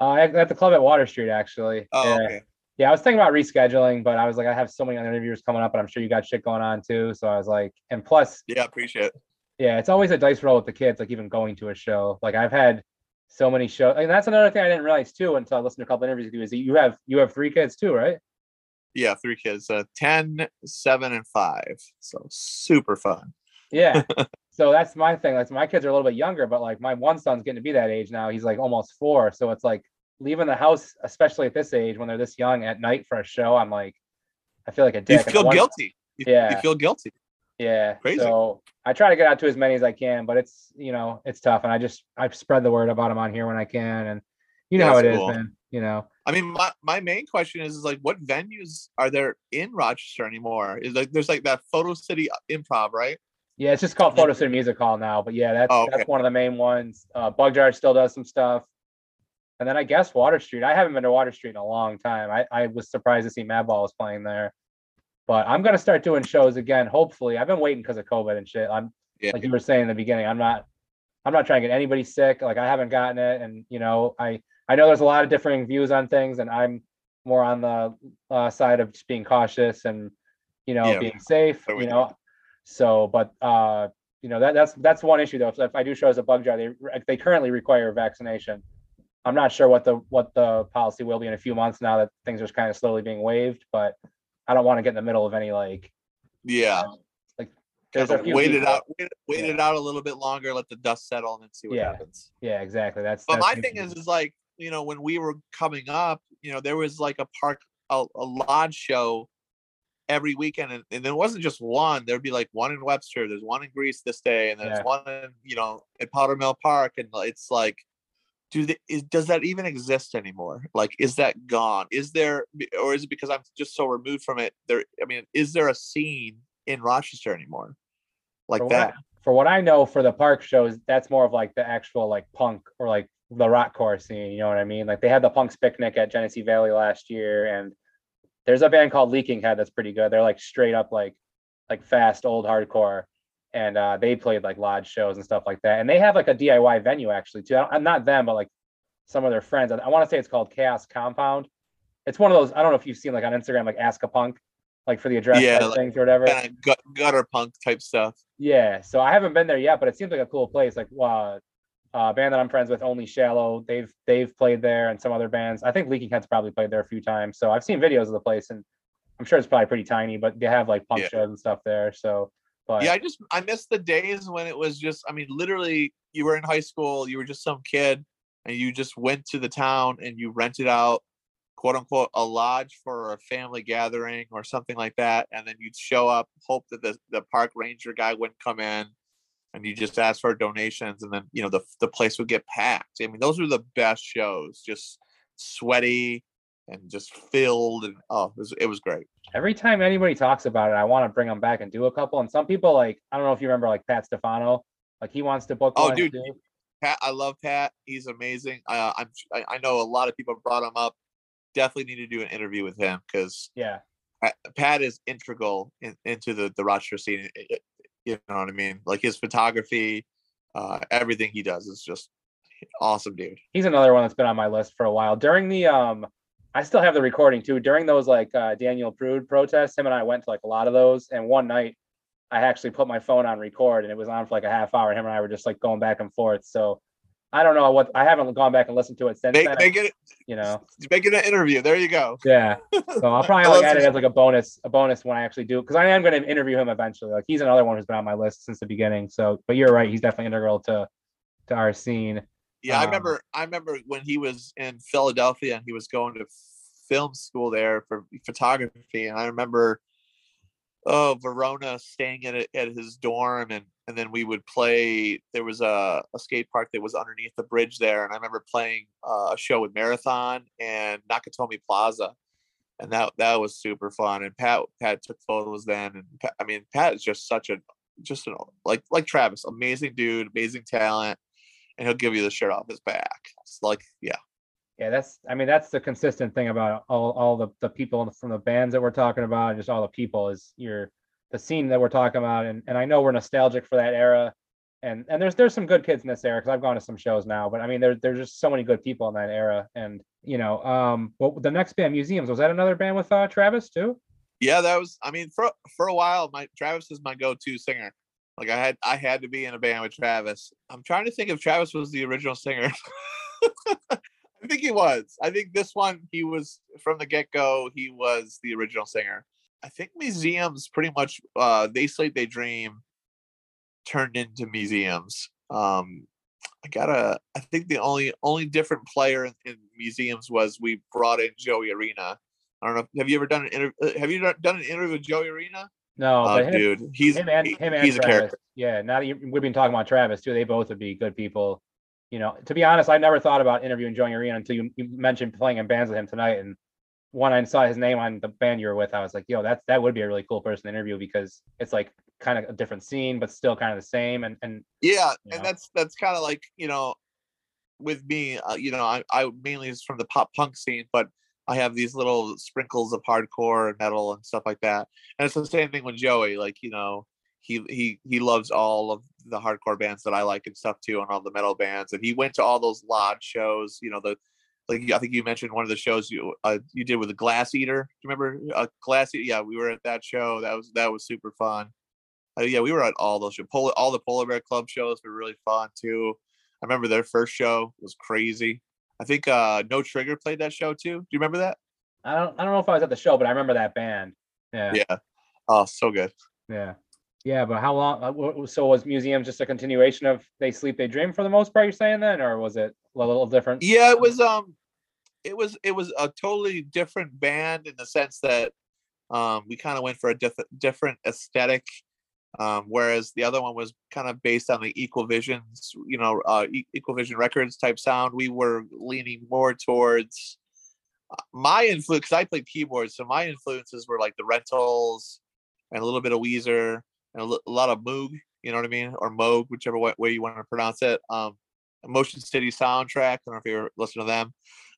uh, at the club at Water Street actually. Oh, yeah. okay. Yeah, I was thinking about rescheduling, but I was like, I have so many other interviews coming up, and I'm sure you got shit going on too. So I was like, and plus, Yeah, appreciate it. Yeah, it's always a dice roll with the kids, like even going to a show. Like I've had so many shows, and that's another thing I didn't realize too until I listened to a couple interviews with you is that you have you have three kids too, right? Yeah, three kids. Uh, 10, 7, and 5. So super fun. Yeah. so that's my thing. Like my kids are a little bit younger, but like my one son's getting to be that age now. He's like almost four. So it's like leaving the house, especially at this age when they're this young at night for a show. I'm like, I feel like a You dick. I feel guilty. You, Yeah. You feel guilty. Yeah. Crazy. So I try to get out to as many as I can, but it's you know it's tough, and I just I spread the word about them on here when I can, and you know how it That's is, man. You know. I mean, my, my main question is, is like, what venues are there in Rochester anymore? Is like there's like that Photo City Improv, right? Yeah, it's just called Photo City Music Hall now, but yeah, that's Oh, okay. that's one of the main ones. Uh, Bug Jar still does some stuff, and then I guess Water Street. I haven't been to Water Street in a long time. I I was surprised to see Madball was playing there, but I'm gonna start doing shows again. Hopefully, I've been waiting because of COVID and shit. I'm Yeah. like you were saying in the beginning. I'm not I'm not trying to get anybody sick. Like I haven't gotten it, and you know I I know there's a lot of differing views on things, and I'm more on the uh, side of just being cautious and you know Yeah. being safe. You do. know, so but uh you know that that's that's one issue though. If, if I do shows at Bug Jar, they they currently require vaccination. I'm not sure what the what the policy will be in a few months now that things are kind of slowly being waived, but I don't want to get in the middle of any like Yeah. Uh, there's Kind a of few wait it out, wait, wait it out a little bit longer, let the dust settle, and then see what Yeah. happens. Yeah, exactly. That's But that's my thing is, is like, you know, when we were coming up, you know, there was like a park, a, a lodge show every weekend, and, and there wasn't just one. There'd be like one in Webster, there's one in Greece this day, and there's Yeah. one in, you know, at Powder Mill Park, and it's like, do they, is, does that even exist anymore? Like, is that gone? Is there, or is it because I'm just so removed from it? There, I mean, is there a scene in Rochester anymore like for that? I, for what I know for the park shows, that's more of like the actual like punk or like the rock core scene. You know what I mean? Like they had the punks picnic at Genesee Valley last year, and there's a band called Leaking Head that's pretty good. They're like straight up like like fast old hardcore, and uh, they played like lodge shows and stuff like that. And they have like a DIY venue actually too. I, am not them, but like some of their friends. I, I want to say it's called Chaos Compound. It's one of those. I don't know if you've seen like on Instagram like Ask a Punk, like for the address Yeah, like- things or whatever. Kind of gutter punk type stuff. Yeah, so I haven't been there yet, but it seems like a cool place. Like uh, uh band that I'm friends with, Only Shallow, they've they've played there, and some other bands. I think Leaking Head's probably played there a few times. So I've seen videos of the place, and I'm sure it's probably pretty tiny, but they have like punk Yeah. shows and stuff there. So, but yeah i just i miss the days when it was just i mean literally you were in high school you were just some kid and you just went to the town and you rented out quote unquote a lodge for a family gathering or something like that and then you'd show up hope that the, the park ranger guy wouldn't come in and you just ask for donations and then you know the, the place would get packed. I mean those were the best shows just sweaty and just filled and oh it was, it was great every time anybody talks about it, I want to bring them back and do a couple. And some people like I don't know if you remember like Pat Stefano, like he wants to book. Oh, dude, too. Pat, I love Pat. He's amazing. Uh, I'm I, I know a lot of people brought him up. Definitely need to do an interview with him because Yeah, Pat, is integral in, into the the Rochester scene. You know what I mean? Like his photography, uh, everything he does is just awesome, dude. he's another one that's been on my list for a while. During the um, I still have the recording too. During those like uh, Daniel Prude protests, him and I went to like a lot of those. And one night, I actually put my phone on record, and it was on for like a half hour. Him and I were just like going back and forth. So I don't know what I haven't gone back and listened to it since Make, then. make it you know, make it an interview. There you go. yeah. So I'll probably like add it as like a bonus, a bonus when I actually do, because I am going to interview him eventually. Like he's another one who's been on my list since the beginning. So, but you're right, he's definitely integral to to our scene. Yeah, I Um, remember. I remember when he was in Philadelphia and he was going to film school there for photography, and I remember, oh, Verona staying at at his dorm, and and then we would play. There was a, a skate park that was underneath the bridge there, and I remember playing uh, a show with Marathon and Nakatomi Plaza, and that that was super fun. And Pat Pat took photos then, and Pat, I mean Pat is just such a just an like like Travis, amazing dude, amazing talent and he'll give you the shirt off his back. It's like, yeah, Yeah, that's, I mean, that's the consistent thing about all, all the, the people from the bands that we're talking about, and just all the people is your, the scene that we're talking about, and, and I know we're nostalgic for that era. And, and there's, there's some good kids in this era, because I've gone to some shows now, but I mean, there, there's just so many good people in that era, and, you know, um, well, the next band, Museums, was that another band with, uh, Travis too? Yeah, that was. I mean, for for a while, my Travis is my go-to singer. Like I had I had to be in a band with Travis. I'm trying to think if Travis was the original singer. I think he was. I think this one he was from the get-go. He was the original singer. I think museums pretty much uh they sleep they dream turned into museums. Um I gotta I think the only only different player in, in museums was we brought in Joey Arena. I don't know. Have you ever done an interview? Have you done an interview with Joey Arena? No, but him, dude, he's him and him and he's a Travis. character. Yeah, now we've been talking about Travis too, they both would be good people. You know, to be honest, I never thought about interviewing Joey Arena until you, you mentioned playing in bands with him tonight. And when I saw his name on the band you were with, I was like, yo, that's that would be a really cool person to interview because it's like kind of a different scene, but still kind of the same. And and Yeah, you and that's that's kind of like you know, with me, uh, you know, I I mainly is from the pop punk scene, but I have these little sprinkles of hardcore and metal and stuff like that. And it's the same thing with Joey. Like you know, he he he loves all of the hardcore bands that I like and stuff too, and all the metal bands. And he went to all those lodge shows. You know, the like I think you mentioned one of the shows you uh, you did with the Glass Eater. Do you remember uh, Glass Eater? Yeah, we were at that show. That was that was super fun. Uh, yeah, we were at all those shows. Polar, all the Polar Bear Club shows were really fun too. I remember their first show was crazy. I think uh No Trigger played that show too. Do you remember that? I don't I don't know if I was at the show, but I remember that band. Yeah, yeah. Oh, so good. Yeah, Yeah, but how long? uh, So was museum just a continuation of They Sleep They Dream for the most part? You're saying then, or was it a little different? Yeah, it was um it was it was a totally different band in the sense that um we kind of went for a different different aesthetic. Um, whereas the other one was kind of based on the Equal Visions, you know, uh, Equal Vision Records type sound. We were leaning more towards uh, my influence. 'cause I played keyboards, so my influences were like the Rentals and a little bit of Weezer and a, lot of Moog. You know what I mean, or Moog, whichever way, way you want to pronounce it. Um, Motion City soundtrack. I don't know if you ever listen to them.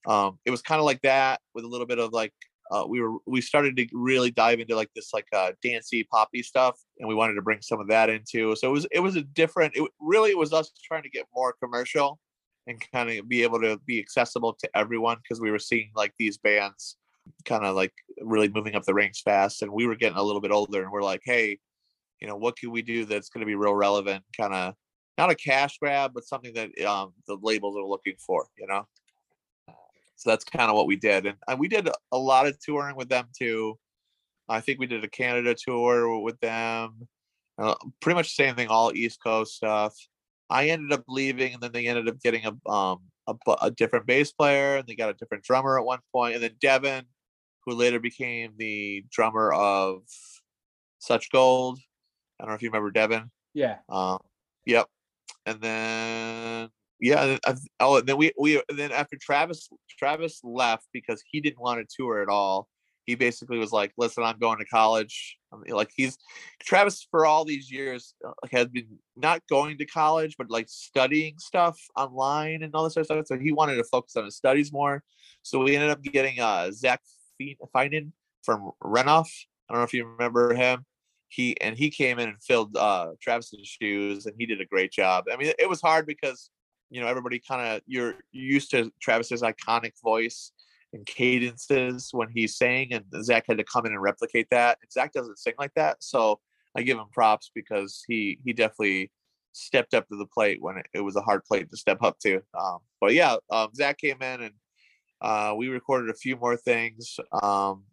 Um, it was kind of like that with a little bit of like uh, we were we started to really dive into like this like uh, dancey poppy stuff, and we wanted to bring some of that into. So it was it was a different. It really was us trying to get more commercial and kind of be able to be accessible to everyone because we were seeing like these bands kind of like really moving up the ranks fast, and we were getting a little bit older, and we're like, hey, you know, what can we do that's going to be real relevant? Kind of not a cash grab, but something that um, the labels are looking for. You know. So that's kind of what we did, and, and we did a- lot of touring with them too. I think we did a Canada tour with them. Uh, pretty much the same thing, all East Coast stuff. I ended up leaving, and then they ended up getting a um a, a different bass player, and they got a different drummer at one point, and then Devin, who later became the drummer of Such Gold. I don't know if you remember Devin. Yeah, Um, yep. And then yeah, oh, and then we we and then after Travis Travis left because he didn't want to tour at all. He basically was like, "Listen, I'm going to college." I mean, like he's Travis for all these years uh, has been not going to college, but like studying stuff online and all this other stuff. So he wanted to focus on his studies more. So we ended up getting uh Zach Finan from Renoff. I don't know if you remember him he and he came in and filled uh Travis's shoes and he did a great job. I mean, it was hard because you know everybody kind of you're used to Travis's iconic voice and cadences when he's saying, and Zach had to come in and replicate that. And Zach doesn't sing like that, so I give him props because he he definitely stepped up to the plate when it, it was a hard plate to step up to. Um, but yeah, um, Zach came in and uh, we recorded a few more things. Um,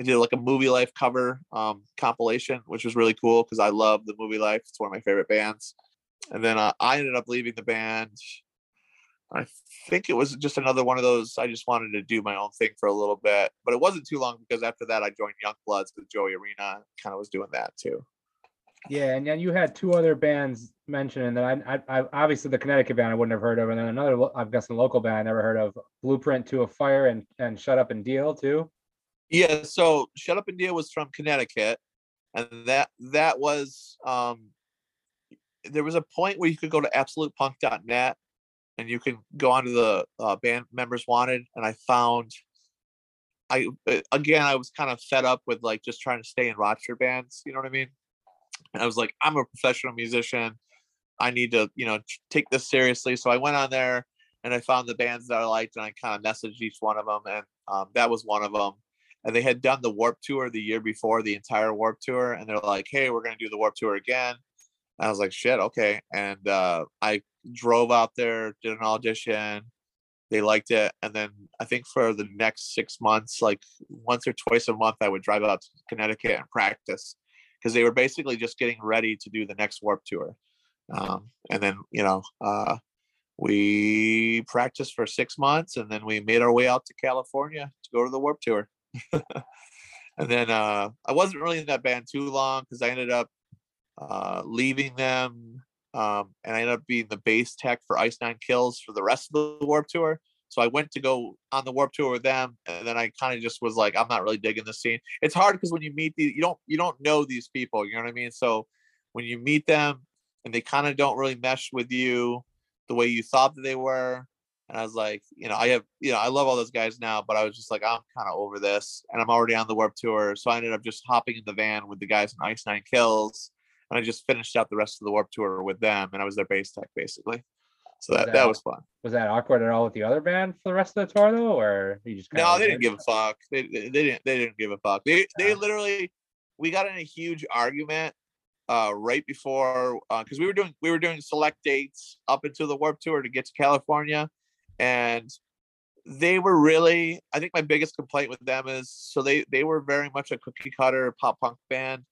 I did like a movie life cover um, compilation, which was really cool because I love the movie life. It's one of my favorite bands. And then uh, I ended up leaving the band. I think it was just another one of those. I just wanted to do my own thing for a little bit, but it wasn't too long because after that I joined Young Bloods with Joey Arena. Kind of was doing that too. yeah, and then you had two other bands mentioned, that I, I, I obviously the Connecticut band I wouldn't have heard of, and then another I've got some local band I never heard of, Blueprint to a Fire and and Shut Up and Deal too. Yeah, so Shut Up and Deal was from Connecticut, and that that was um there was a point where you could go to absolutepunk.net and you can go onto the uh, band members wanted, and I found. I uh, again, I was kind of fed up with like just trying to stay in roster bands. You know what I mean? And I was like, I'm a professional musician. I need to, you know, take this seriously. So I went on there and I found the bands that I liked, and I kind of messaged each one of them, and um, that was one of them. And they had done the Warp Tour the year before, the entire Warp Tour, and they're like, "Hey, we're gonna do the Warp Tour again." I was like, "Shit, okay." And uh, I drove out there, did an audition. They liked it, and then I think for the next six months, like once or twice a month, I would drive out to Connecticut and practice because they were basically just getting ready to do the next Warp Tour. Um, and then you know, uh, we practiced for six months, and then we made our way out to California to go to the Warp Tour. and then uh, I wasn't really in that band too long because I ended up uh, leaving them, um, and I ended up being the bass tech for Ice Nine Kills for the rest of the Warp Tour. So I went to go on the Warp Tour with them, and then I kind of just was like, I'm not really digging the scene. It's hard because when you meet these, you don't you don't know these people. You know what I mean? So when you meet them, and they kind of don't really mesh with you the way you thought that they were. And I was like, you know, I have, you know, I love all those guys now, but I was just like, I'm kind of over this, and I'm already on the Warp Tour, so I ended up just hopping in the van with the guys in Ice Nine Kills, and I just finished out the rest of the Warp Tour with them, and I was their bass tech basically. So that, that was fun. Was that awkward at all with the other band for the rest of the tour though, or you just No, they didn't give a fuck. They, they, they didn't they didn't give a fuck. They they literally we got in a huge argument uh right before because we were doing we were doing select dates up into the warp tour to get to california and they were really i think my biggest complaint with them is so they they were very much a cookie cutter pop punk band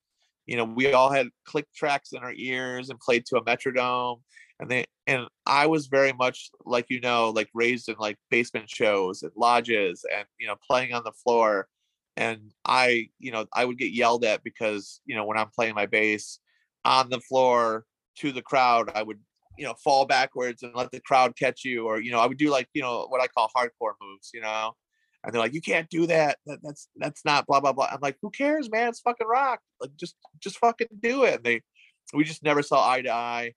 you know we all had click tracks in our ears and played to a metronome and they and i was very much like you know like raised in like basement shows and lodges and you know playing on the floor and i you know i would get yelled at because you know when i'm playing my bass on the floor to the crowd i would you know fall backwards and let the crowd catch you or you know i would do like you know what i call hardcore moves you know and they're like you can't do that, that that's that's not blah blah blah. I'm like who cares man? It's fucking rock. Like just just fucking do it. And they we just never saw eye to eye.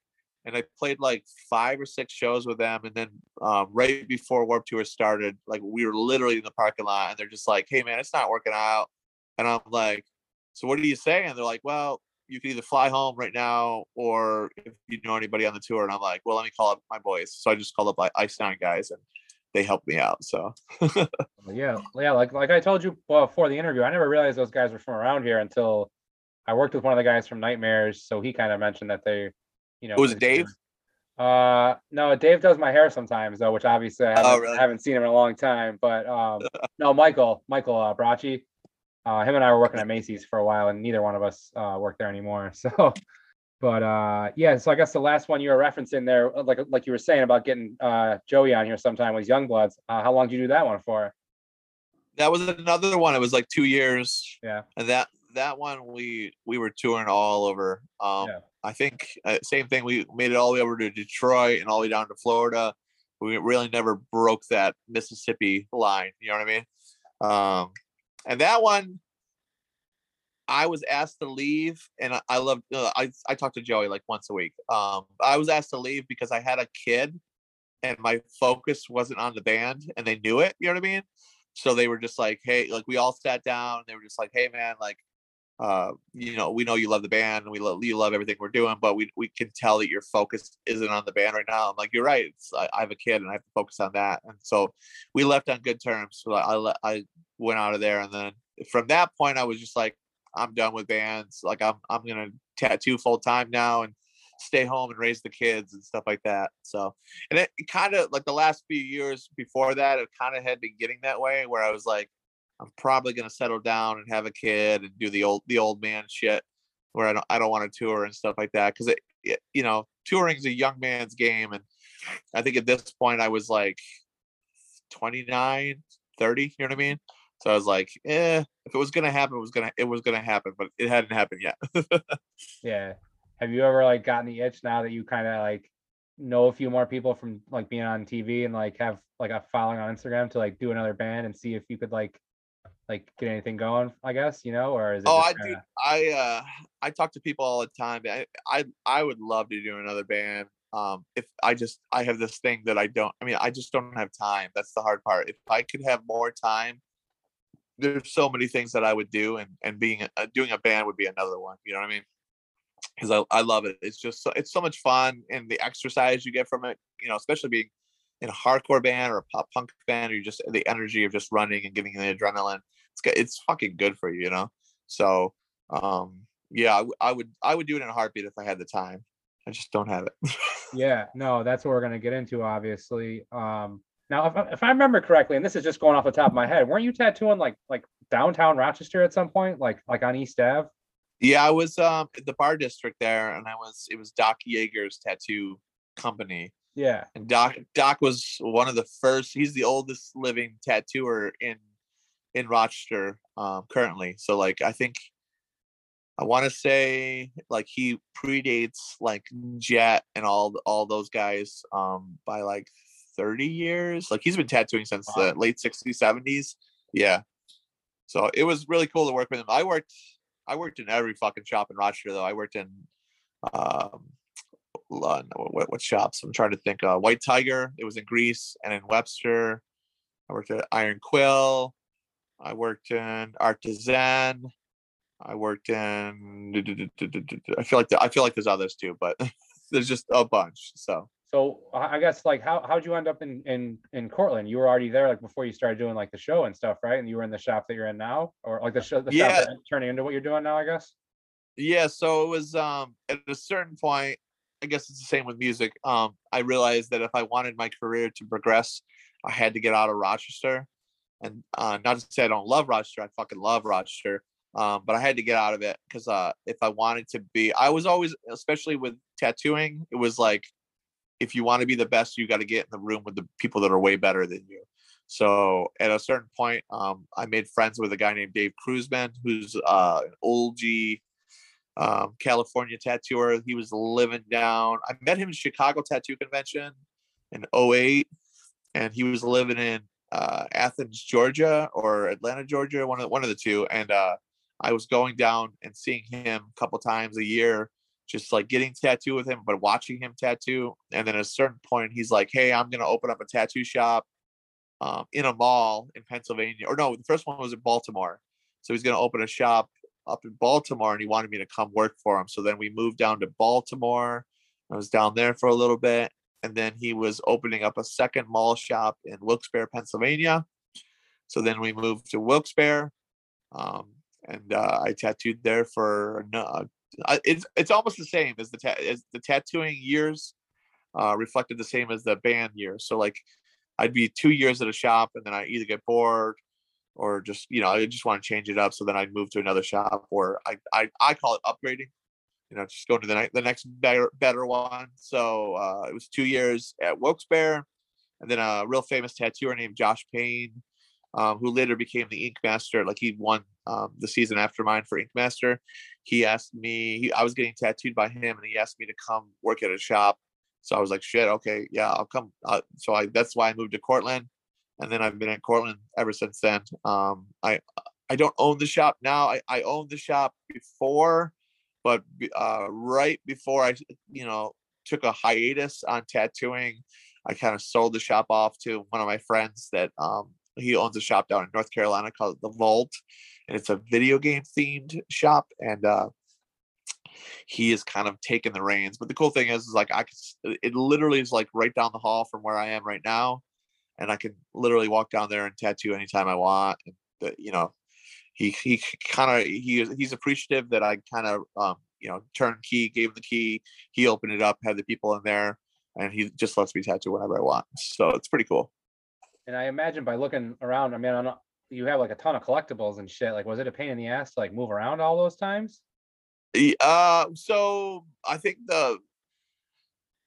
And i played like five or six shows with them. And then um, right before warp tour started like we were literally in the parking lot. And they're just like hey man it's not working out. And i'm like so what are you saying And they're like well you can either fly home right now or if you know anybody on the tour. And i'm like well let me call up my boys. So i just called up like ice nine guys. And they helped me out so Yeah, yeah, like like I told you before the interview, I never realized those guys were from around here until I worked with one of the guys from Nightmares. So he kind of mentioned that they, you know, it Was it Dave? Uh, no, Dave does my hair sometimes though, which obviously I haven't, Oh, really? haven't seen him in a long time. But um, no, Michael, Michael uh, Bracci, uh, him and I were working at Macy's for a while, and neither one of us uh, work there anymore. So, but uh, yeah, so I guess the last one you were referencing there, uh, like like you were saying about getting uh Joey on here sometime was Youngbloods. Uh, how long did you do that one for? that was another one it was like two years Yeah. and that that one we we were touring all over um Yeah. i think uh, same thing we made it all the way over to detroit and all the way down to florida we really never broke that mississippi line you know what i mean um and that one i was asked to leave and i, I love uh, i i talk to joey like once a week um i was asked to leave because i had a kid and my focus wasn't on the band and they knew it you know what i mean? So they were just like hey like we all sat down they were just like hey man like uh you know we know you love the band and we love you love everything we're doing but we we can tell that your focus isn't on the band right now. I'm like you're right it's, I, I have a kid and i have to focus on that. And so we left on good terms so i le- i went out of there and then from that point i was just like i'm done with bands like i'm i'm gonna tattoo full time now and stay home and raise the kids and stuff like that so and it, kind of like the last few years before that it kind of had been getting that way where i was like i'm probably to settle down and have a kid and do the old the old man shit where i don't i don't want to tour and stuff like that. Because it, it you know touring's a young man's game and i think at this point i was like 29 30 you know what i mean so i was like eh if it was to happen it was to it was to happen but it hadn't happened yet Yeah. Have you ever like gotten the itch now that you kind of like know a few more people from like being on TV and like have like a following on Instagram to like do another band and see if you could like like get anything going? I guess you know, or is it? Oh, I do. kinda- I uh, I talk to people all the time. I, I I would love to do another band. Um, if I just I have this thing that I don't. I mean, I just don't have time. That's the hard part. If I could have more time, there's so many things that I would do, and and being uh, doing a band would be another one. You know what I mean? Because I I love it. It's just so, it's so much fun, and the exercise you get from it. You know, especially being in a hardcore band or a pop punk band, or just the energy of just running and giving the adrenaline. It's it's fucking good for you, you know. So um yeah, I would I would do it in a heartbeat if I had the time. I just don't have it. Yeah, no, that's what we're gonna get into, obviously. Um, now, if, I- if I remember correctly, and this is just going off the top of my head, weren't you tattooing like like downtown Rochester at some point, like like on East Ave? yeah, I was um the bar district there, and I was it was Doc Yeager's tattoo company, Yeah, and Doc Doc was one of the first. He's the oldest living tattooer in in Rochester um, currently. So like I think I want to say like he predates like Jet and all all those guys um by like 30 years. Like he's been tattooing since Wow. the late 60s 70s. Yeah. So it was really cool to work with him. I worked I worked in every fucking shop in Rochester though. I worked in um what, what shops? I'm trying to think. Uh, White Tiger. It was in Greece and in Webster. I worked at Iron Quill. I worked in Artisan. I worked in. I feel like the, I feel like there's others too, but there's just a bunch. So so I I guess like how how'd you end up in in in Cortland? You were already there like before you started doing like the show and stuff, right? And you were in the shop that you're in now, or like the show the shop Yeah. that turning into what you're doing now, I guess. yeah, so it was um at a certain point. I guess it's the same with music. Um, I realized that if I wanted my career to progress, I had to get out of Rochester. And uh, not to say I don't love Rochester, I fucking love Rochester. Um, but I had to get out of it because uh, if I wanted to be, I was always, especially with tattooing, it was like, if you want to be the best, you got to get in the room with the people that are way better than you. So at a certain point, um, I made friends with a guy named Dave Cruzman, who's uh, an OG um, California tattooer. He was living down. I met him in Chicago Tattoo Convention in 08, and he was living in uh, Athens, Georgia, or Atlanta, Georgia, one of one of the two. And uh, I was going down and seeing him a couple times a year, just like getting tattoo with him, but watching him tattoo. And then at a certain point, he's like, "Hey, I'm gonna open up a tattoo shop um, in a mall in Pennsylvania." Or no, the first one was in Baltimore. So he's gonna open a shop up in Baltimore, and he wanted me to come work for him. So then we moved down to Baltimore. I was down there for a little bit, and then he was opening up a second mall shop in Wilkes-Barre, Pennsylvania. So then we moved to Wilkes-Barre, um, and uh, I tattooed there for I- it's it's almost the same as the ta- as the tattooing years uh, reflected the same as the band years. So like I'd be two years at a shop, and then I either get bored or just you know I just want to change it up. So then I'd move to another shop, or I I, I call it upgrading. You know, just go to the next the next better better one. So uh, it was two years at Wilkes-Barre, and then a real famous tattooer named Josh Payne, um, who later became the Ink Master. Like he won um, the season after mine for Ink Master. He asked me. He, I was getting tattooed by him, and he asked me to come work at a shop. So I was like, "Shit, okay, yeah, I'll come." Uh, so I that's why I moved to Cortland, and then I've been in Cortland ever since then. Um, I I don't own the shop now. I I owned the shop before, but uh, right before I you know took a hiatus on tattooing, I kind of sold the shop off to one of my friends that um he owns a shop down in North Carolina called the Vault, and it's a video game themed shop. And uh, he is kind of taking the reins. But the cool thing is, is like I could, it literally is like right down the hall from where I am right now, and I can literally walk down there and tattoo anytime I want. And the, you know, he he kind of he he's appreciative that I kind of um you know turned key, gave him the key, he opened it up, had the people in there, and he just lets me tattoo whenever I want. So it's pretty cool. And I imagine by looking around, I mean, I don't, you have like a ton of collectibles and shit. Like, was it a pain in the ass to like move around all those times? Uh, so I think the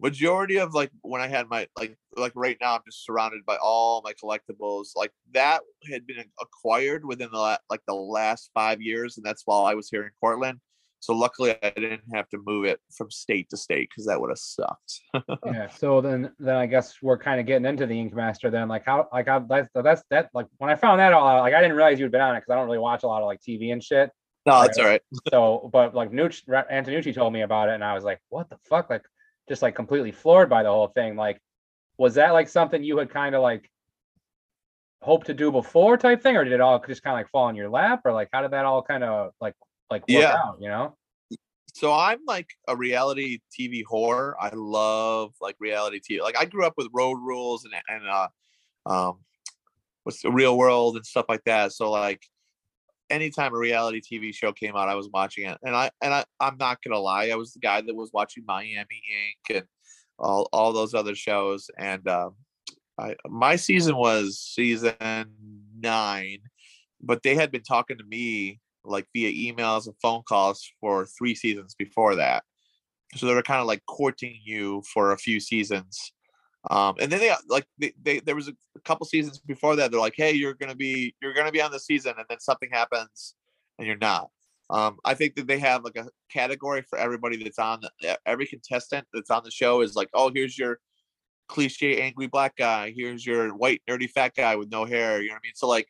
majority of like when I had my like like right now I'm just surrounded by all my collectibles. Like that had been acquired within the la- like the last five years, and that's while I was here in Cortland. So luckily, I didn't have to move it from state to state because that would have sucked. Yeah, so then, then I guess we're kind of getting into the Ink Master then, like how, like how, that's, that's, that, like, when I found that all out, like, I didn't realize you'd been on it, because I don't really watch a lot of like TV and shit. no, that's all right. So, but like Nucci, Ra- Antonucci told me about it, and I was like, what the fuck? Like, just like completely floored by the whole thing. Like, was that like something you had kind of like hoped to do before type thing, or did it all just kind of like fall in your lap, or like how did that all kind of like like work Yeah. out? You know? So I'm like a reality TV whore. I love like reality TV. Like I grew up with Road Rules and and uh, um, what's the Real World and stuff like that. So like anytime a reality TV show came out, I was watching it. And I and I I'm not gonna lie, I was the guy that was watching Miami Ink and all all those other shows. And um, I my season was season nine, but they had been talking to me like via emails and phone calls for three seasons before that. So they were kind of like courting you for a few seasons. Um, and then they like they, they there was a, couple seasons before that. They're like, hey, you're gonna be you're gonna be on the season, and then something happens and you're not. Um, I think that they have like a category for everybody that's on every contestant that's on the show is like, oh, here's your cliche angry black guy, here's your white nerdy fat guy with no hair. You know what I mean? So like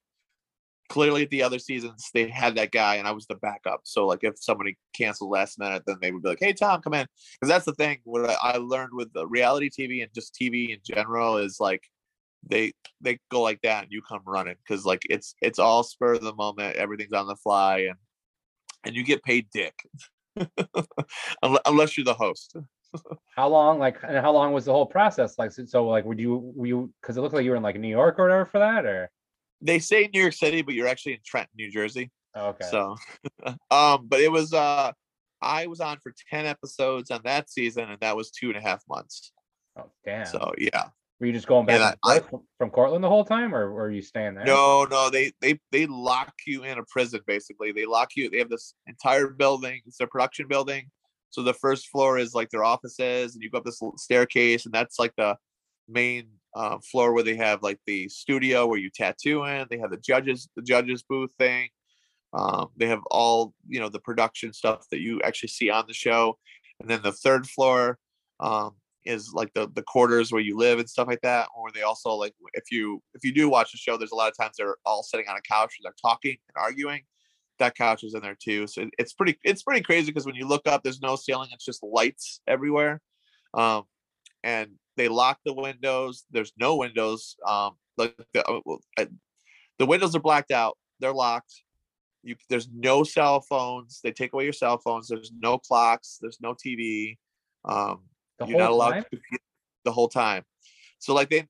clearly at the other seasons they had that guy and I was the backup. So like if somebody canceled last minute, then they would be like, "Hey Tom, come in." Because that's the thing. What I I learned with the reality TV and just TV in general is like they they go like that and you come running because like it's it's all spur of the moment. Everything's on the fly and and you get paid dick unless you're the host. How long, like, and how long was the whole process? Like, so, so like, would you, were you, because it looked like you were in like New York or whatever for that, or? They say New York City, but you're actually in Trenton, New Jersey. Okay. So, um, but it was uh, I was on for ten episodes on that season, and that was two and a half months. oh, damn. So yeah, were you just going back I- from- from Cortland the whole time, or were you staying there? no, no, they they they lock you in a prison basically. They lock you. They have this entire building. It's their production building. So the first floor is like their offices, and you go up this staircase, and that's like the main uh, floor where they have like the studio where you tattoo in. They have the judges, the judges booth thing. Um, they have all you know the production stuff that you actually see on the show, and then the third floor um, is like the the quarters where you live and stuff like that. Or they also like if you if you do watch the show, there's a lot of times they're all sitting on a couch and they're talking and arguing. That couch is in there too, so it's pretty it's pretty crazy because when you look up, there's no ceiling; it's just lights everywhere. Um, and they lock the windows. There's no windows. Um, like the, uh, uh, the windows are blacked out. They're locked. You there's no cell phones. They take away your cell phones. There's no clocks. There's no TV. Um, you're not allowed time? to the whole time. So like they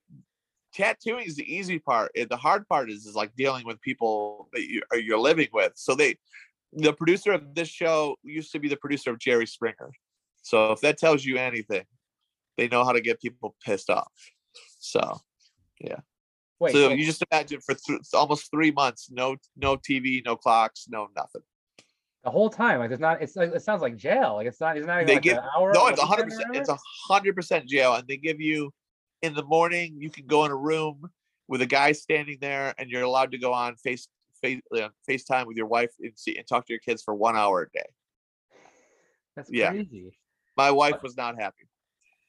tattooing is the easy part. Eh, The hard part is is like dealing with people that you are you're living with. So they the producer of this show used to be the producer of Jerry Springer. So if that tells you anything, they know how to get people pissed off. So Wait, so so- you just imagine for th- almost three months, no no TV, no clocks, no nothing. the whole time, like, there's not. It's like it sounds like jail. Like, it's not. It's not even They like give- an hour. No, it's a hundred percent. It's a hundred percent jail, and they give you in the morning. You can go in a room with a guy standing there, and you're allowed to go on face face uh, FaceTime with your wife and see and talk to your kids for one hour a day. That's yeah. crazy. My wife was not happy.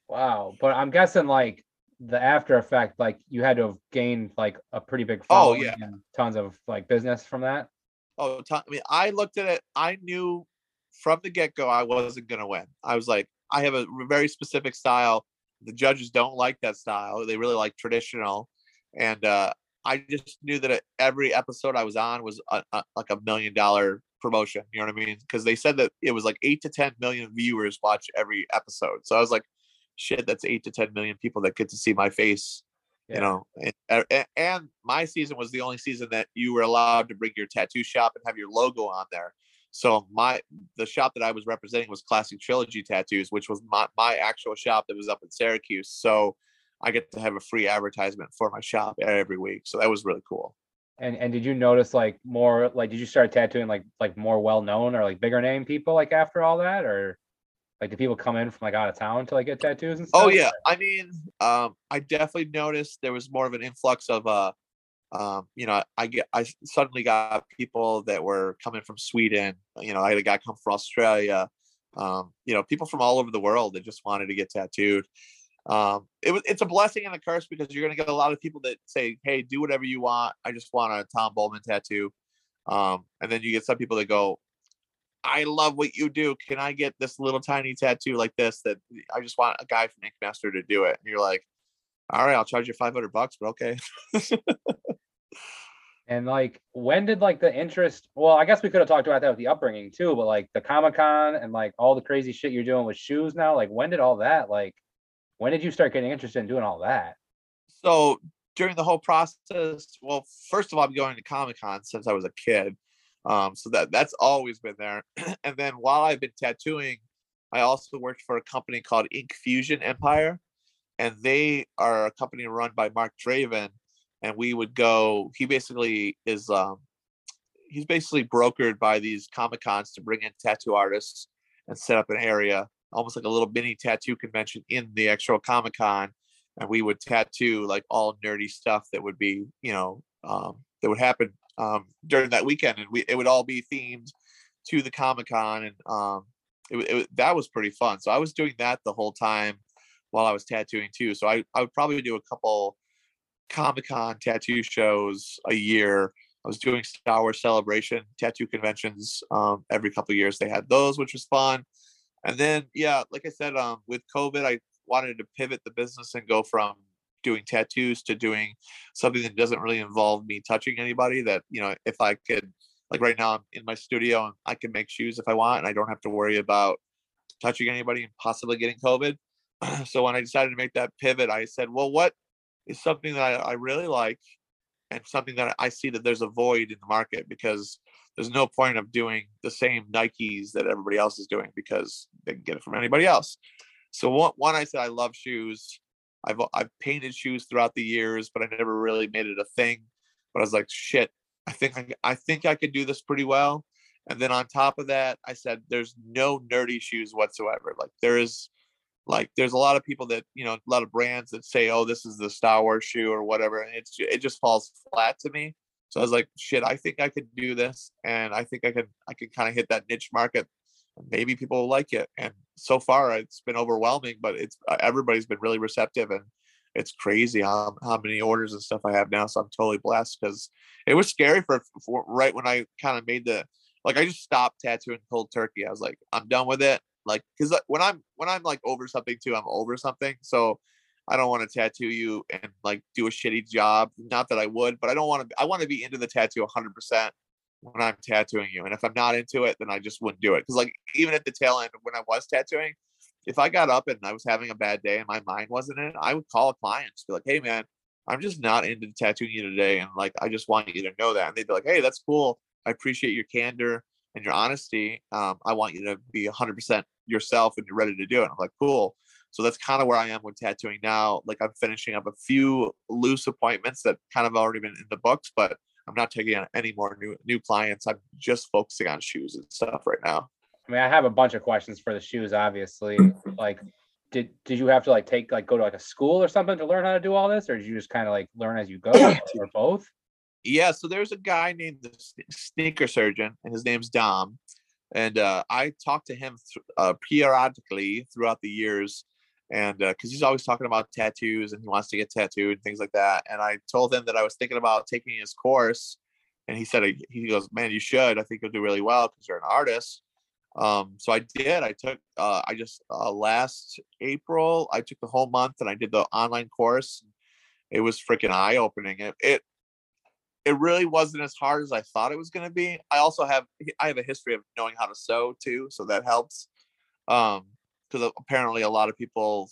Wow. But I'm guessing like the after effect, like you had to have gained like a pretty big Oh, following yeah. and tons of like business from that. Oh, to- I mean, I looked at it. I knew from the get go I wasn't gonna win. I was like, I have a very specific style. The judges don't like that style. They really like traditional, and uh, I just knew that every episode I was on was a, a, like a million dollar promotion. You know what I mean? Because they said that it was like eight to ten million viewers watch every episode. So I was like, shit, that's eight to ten million people that get to see my face Yeah. you know and, uh, and, and my season was the only season that you were allowed to bring your tattoo shop and have your logo on there. So my the shop that i was representing was classic trilogy tattoos which was my, my actual shop that was up in syracuse. So i get to have a free advertisement for my shop every week. So that was really cool. And and did you notice like more like did you start tattooing like like more well known or like bigger name people like after all that or like do people come in from like out of town to like get tattoos and stuff? Oh yeah, I mean, um, I definitely noticed there was more of an influx of uh um, you know, I get I suddenly got people that were coming from Sweden. You know, I had a guy come from Australia. Um, you know, people from all over the world that just wanted to get tattooed. Um, it was it's a blessing and a curse because you're gonna get a lot of people that say, "Hey, do whatever you want. I just want a Tom Bowman tattoo." Um, and then you get some people that go, "I love what you do. Can I get this little tiny tattoo like this? That I just want a guy from Ink Master to do it." And you're like, "All right, I'll charge you 500 bucks, but okay." And like, when did like the interest? Well, I guess we could have talked about that with the upbringing too, but like the Comic Con and like all the crazy shit you're doing with shoes now, like when did all that like? When did you start getting interested in doing all that? so during the whole process, well, first of all, I'm going to Comic Con since I was a kid. Um, so that that's always been there. and then while I've been tattooing, I also worked for a company called Ink Fusion Empire, and they are a company run by Mark Draven. And we would go. He basically is. Um, he's basically brokered by these Comic Cons to bring in tattoo artists and set up an area, almost like a little mini tattoo convention in the actual Comic Con and we would tattoo like all nerdy stuff that would be you know um, that would happen um, during that weekend and we it would all be themed to the comic-con and um, it, it, that was pretty fun. So i was doing that the whole time while i was tattooing too. So i, I would probably do a couple comic-con tattoo shows a year. I was doing star wars celebration tattoo conventions um, every couple years. They had those which was fun. And then yeah like i said um, with covid i wanted to pivot the business and go from doing tattoos to doing something that doesn't really involve me touching anybody that you know if i could like right now i'm in my studio and i can make shoes if i want and i don't have to worry about touching anybody and possibly getting covid so when i decided to make that pivot i said well what is something that i, I really like and something that i see that there's a void in the market because there's no point of doing the same nikes that everybody else is doing because they can get it from anybody else so one, one I said I love shoes. I've I've painted shoes throughout the years, but I never really made it a thing. But I was like, shit, I think I, I think I could do this pretty well. And then on top of that, I said, there's no nerdy shoes whatsoever. Like there is, like there's a lot of people that you know, a lot of brands that say, oh, this is the Star Wars shoe or whatever, and it's it just falls flat to me. So I was like, shit, I think I could do this, and I think I can I can kind of hit that niche market maybe people will like it. And so far, it's been overwhelming, but it's uh, everybody's been really receptive, and it's crazy how how many orders and stuff I have now. So I'm totally blessed because it was scary for, for right when I kind of made the like I just stopped tattooing cold turkey. I was like, I'm done with it. Like, because when I'm when I'm like over something too, I'm over something. So I don't want to tattoo you and like do a shitty job. Not that I would, but I don't want to. I want to be into the tattoo 100 percent when I'm tattooing you. And if I'm not into it, then I just wouldn't do it. Because like even at the tail end when I was tattooing, if I got up and I was having a bad day and my mind wasn't in it, I would call a client, just be like, "Hey man, I'm just not into tattooing you today, and like I just want you to know that." And they'd be like, "Hey, that's cool. I appreciate your candor and your honesty. Um, I want you to be 100% yourself and you're ready to do it." I'm like, "Cool." So that's kind of where I am with tattooing now. Like I'm finishing up a few loose appointments that kind of already been in the books, but I'm not taking on any more new new clients. I'm just focusing on shoes and stuff right now. I mean, I have a bunch of questions for the shoes, obviously. Like, did did you have to like take like go to like a school or something to learn how to do all this, or did you just kind of like learn as you go, or both? Yeah, so there's a guy named the Sneaker Surgeon, and his name's Dom. And uh, I talked to him th- uh, periodically throughout the years, and because he's always talking about tattoos and he wants to get tattooed and things like that. And I told him that I was thinking about taking his course, and he said he goes, "Man, you should. I think you'll do really well because you're an artist." Um, so I did. I took. Uh, I just uh, last April I took the whole month and I did the online course. It was freaking eye opening. It, it it really wasn't as hard as I thought it was going to be. I also have I have a history of knowing how to sew too, so that helps. Um, because apparently a lot of people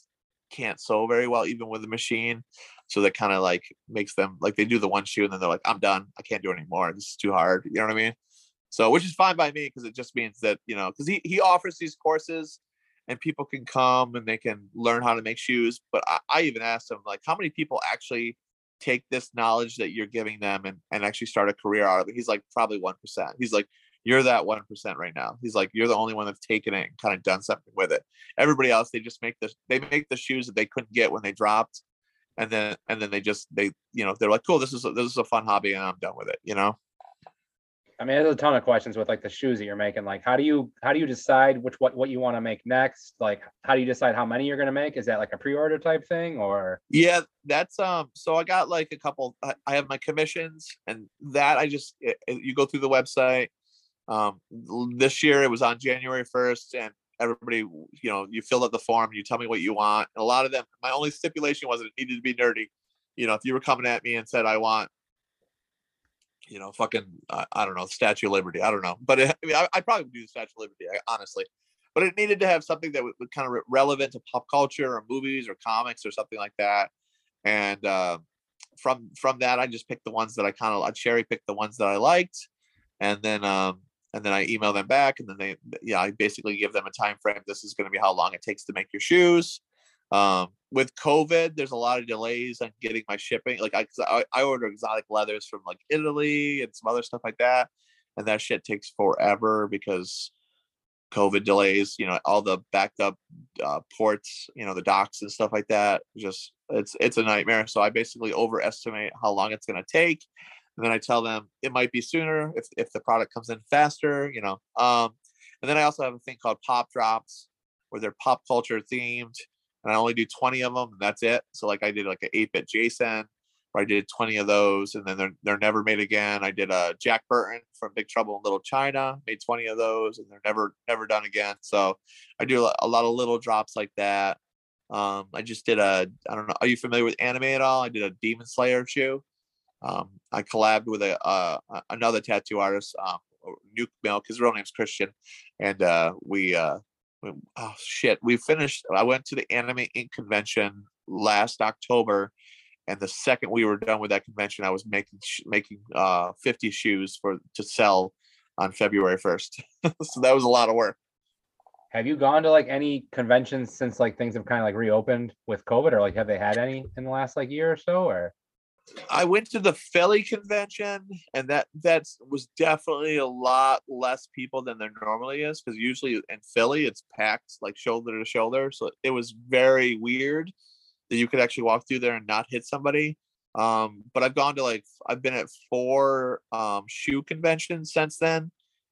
can't sew very well even with a machine, so that kind of like makes them like they do the one shoe and then they're like, I'm done, I can't do it anymore. This is too hard. You know what I mean? So which is fine by me because it just means that you know because he he offers these courses and people can come and they can learn how to make shoes. But I, I even asked him like, how many people actually take this knowledge that you're giving them and, and actually start a career out of it. He's like, probably 1%. He's like, you're that 1% right now. He's like, you're the only one that's taken it and kind of done something with it. Everybody else, they just make the, they make the shoes that they couldn't get when they dropped and then and then they just they you know they're like cool this is a, this is a fun hobby and i'm done with it you know I mean, there's a ton of questions with like the shoes that you're making. Like, how do you how do you decide which what what you want to make next? Like, how do you decide how many you're gonna make? Is that like a pre-order type thing or? yeah that's um so i got like a couple i, I have my commissions and that i just it, it- you go through the website um this year it was on january 1st and everybody you know you filled out the form you tell me what you want and a lot of them my only stipulation was it needed to be nerdy. You know if you were coming at me and said i want you know fucking i don't know statue of liberty i don't know but it, I mean, I, i'd probably do the statue of liberty I, honestly but it needed to have something that was kind of re- relevant to pop culture or movies or comics or something like that and uh, from from that i just picked the ones that i kind of i cherry picked the ones that i liked and then um and then i email them back and then they yeah i basically give them a time frame this is going to be how long it takes to make your shoes. Um with covid there's a lot of delays on getting my shipping like i, I order exotic leathers from like italy and some other stuff like that and that shit takes forever because covid delays you know all the backed up uh, ports you know the docks and stuff like that just it's it's a nightmare. So i basically overestimate how long it's going to take and then i tell them it might be sooner if if the product comes in faster you know um and then i also have a thing called pop drops where they're pop culture themed and i only do 20 of them and that's it so like i did like an 8-bit jason where i did 20 of those and then they're, they're never made again i did a jack burton from big trouble in little china made 20 of those and they're never never done again so i do a lot of little drops like that um, I just did a, I don't know, are you familiar with anime at all? I did a Demon Slayer shoe. Um, I collabed with a, uh, another tattoo artist, um, Nuke Milk. His real name's Christian, and uh, we, uh, we, oh shit, we finished. I went to the Anime Inc. convention last October, and the second we were done with that convention, I was making making uh 50 shoes for to sell on February 1st. so that was a lot of work. Have you gone to like any conventions since like things have kind of like reopened with COVID or like have they had any in the last like year or so or? I went to the Philly convention, and that that was definitely a lot less people than there normally is. Because usually in Philly, it's packed like shoulder to shoulder. So it was very weird that you could actually walk through there and not hit somebody. Um, but I've gone to like I've been at four um, shoe conventions since then,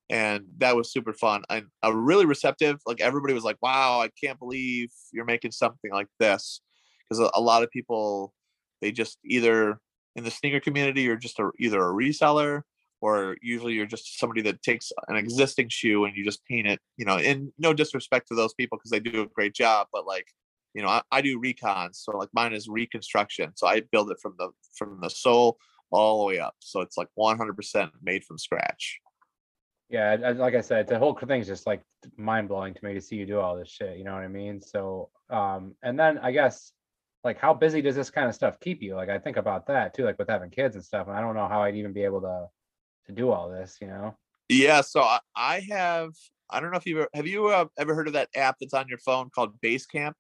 and that was super fun. And a really receptive. Like everybody was like, "Wow, I can't believe you're making something like this," because a, a lot of people they just either in the sneaker community you're just a, either a reseller or usually you're just somebody that takes an existing shoe and you just paint it you know and no disrespect to those people because they do a great job but like you know I, I do recons so like mine is reconstruction so i build it from the from the sole all the way up so it's like 100% made from scratch Yeah, like I said, the whole thing's just like mind blowing to me to see you do all this shit. You know what I mean? So, um, and then I guess, like, how busy does this kind of stuff keep you? Like, I think about that too, like with having kids and stuff, and I don't know how I'd even be able to to do all this. You know? yeah so i, I have i don't know if you've have you uh, ever heard of that app that's on your phone called basecamp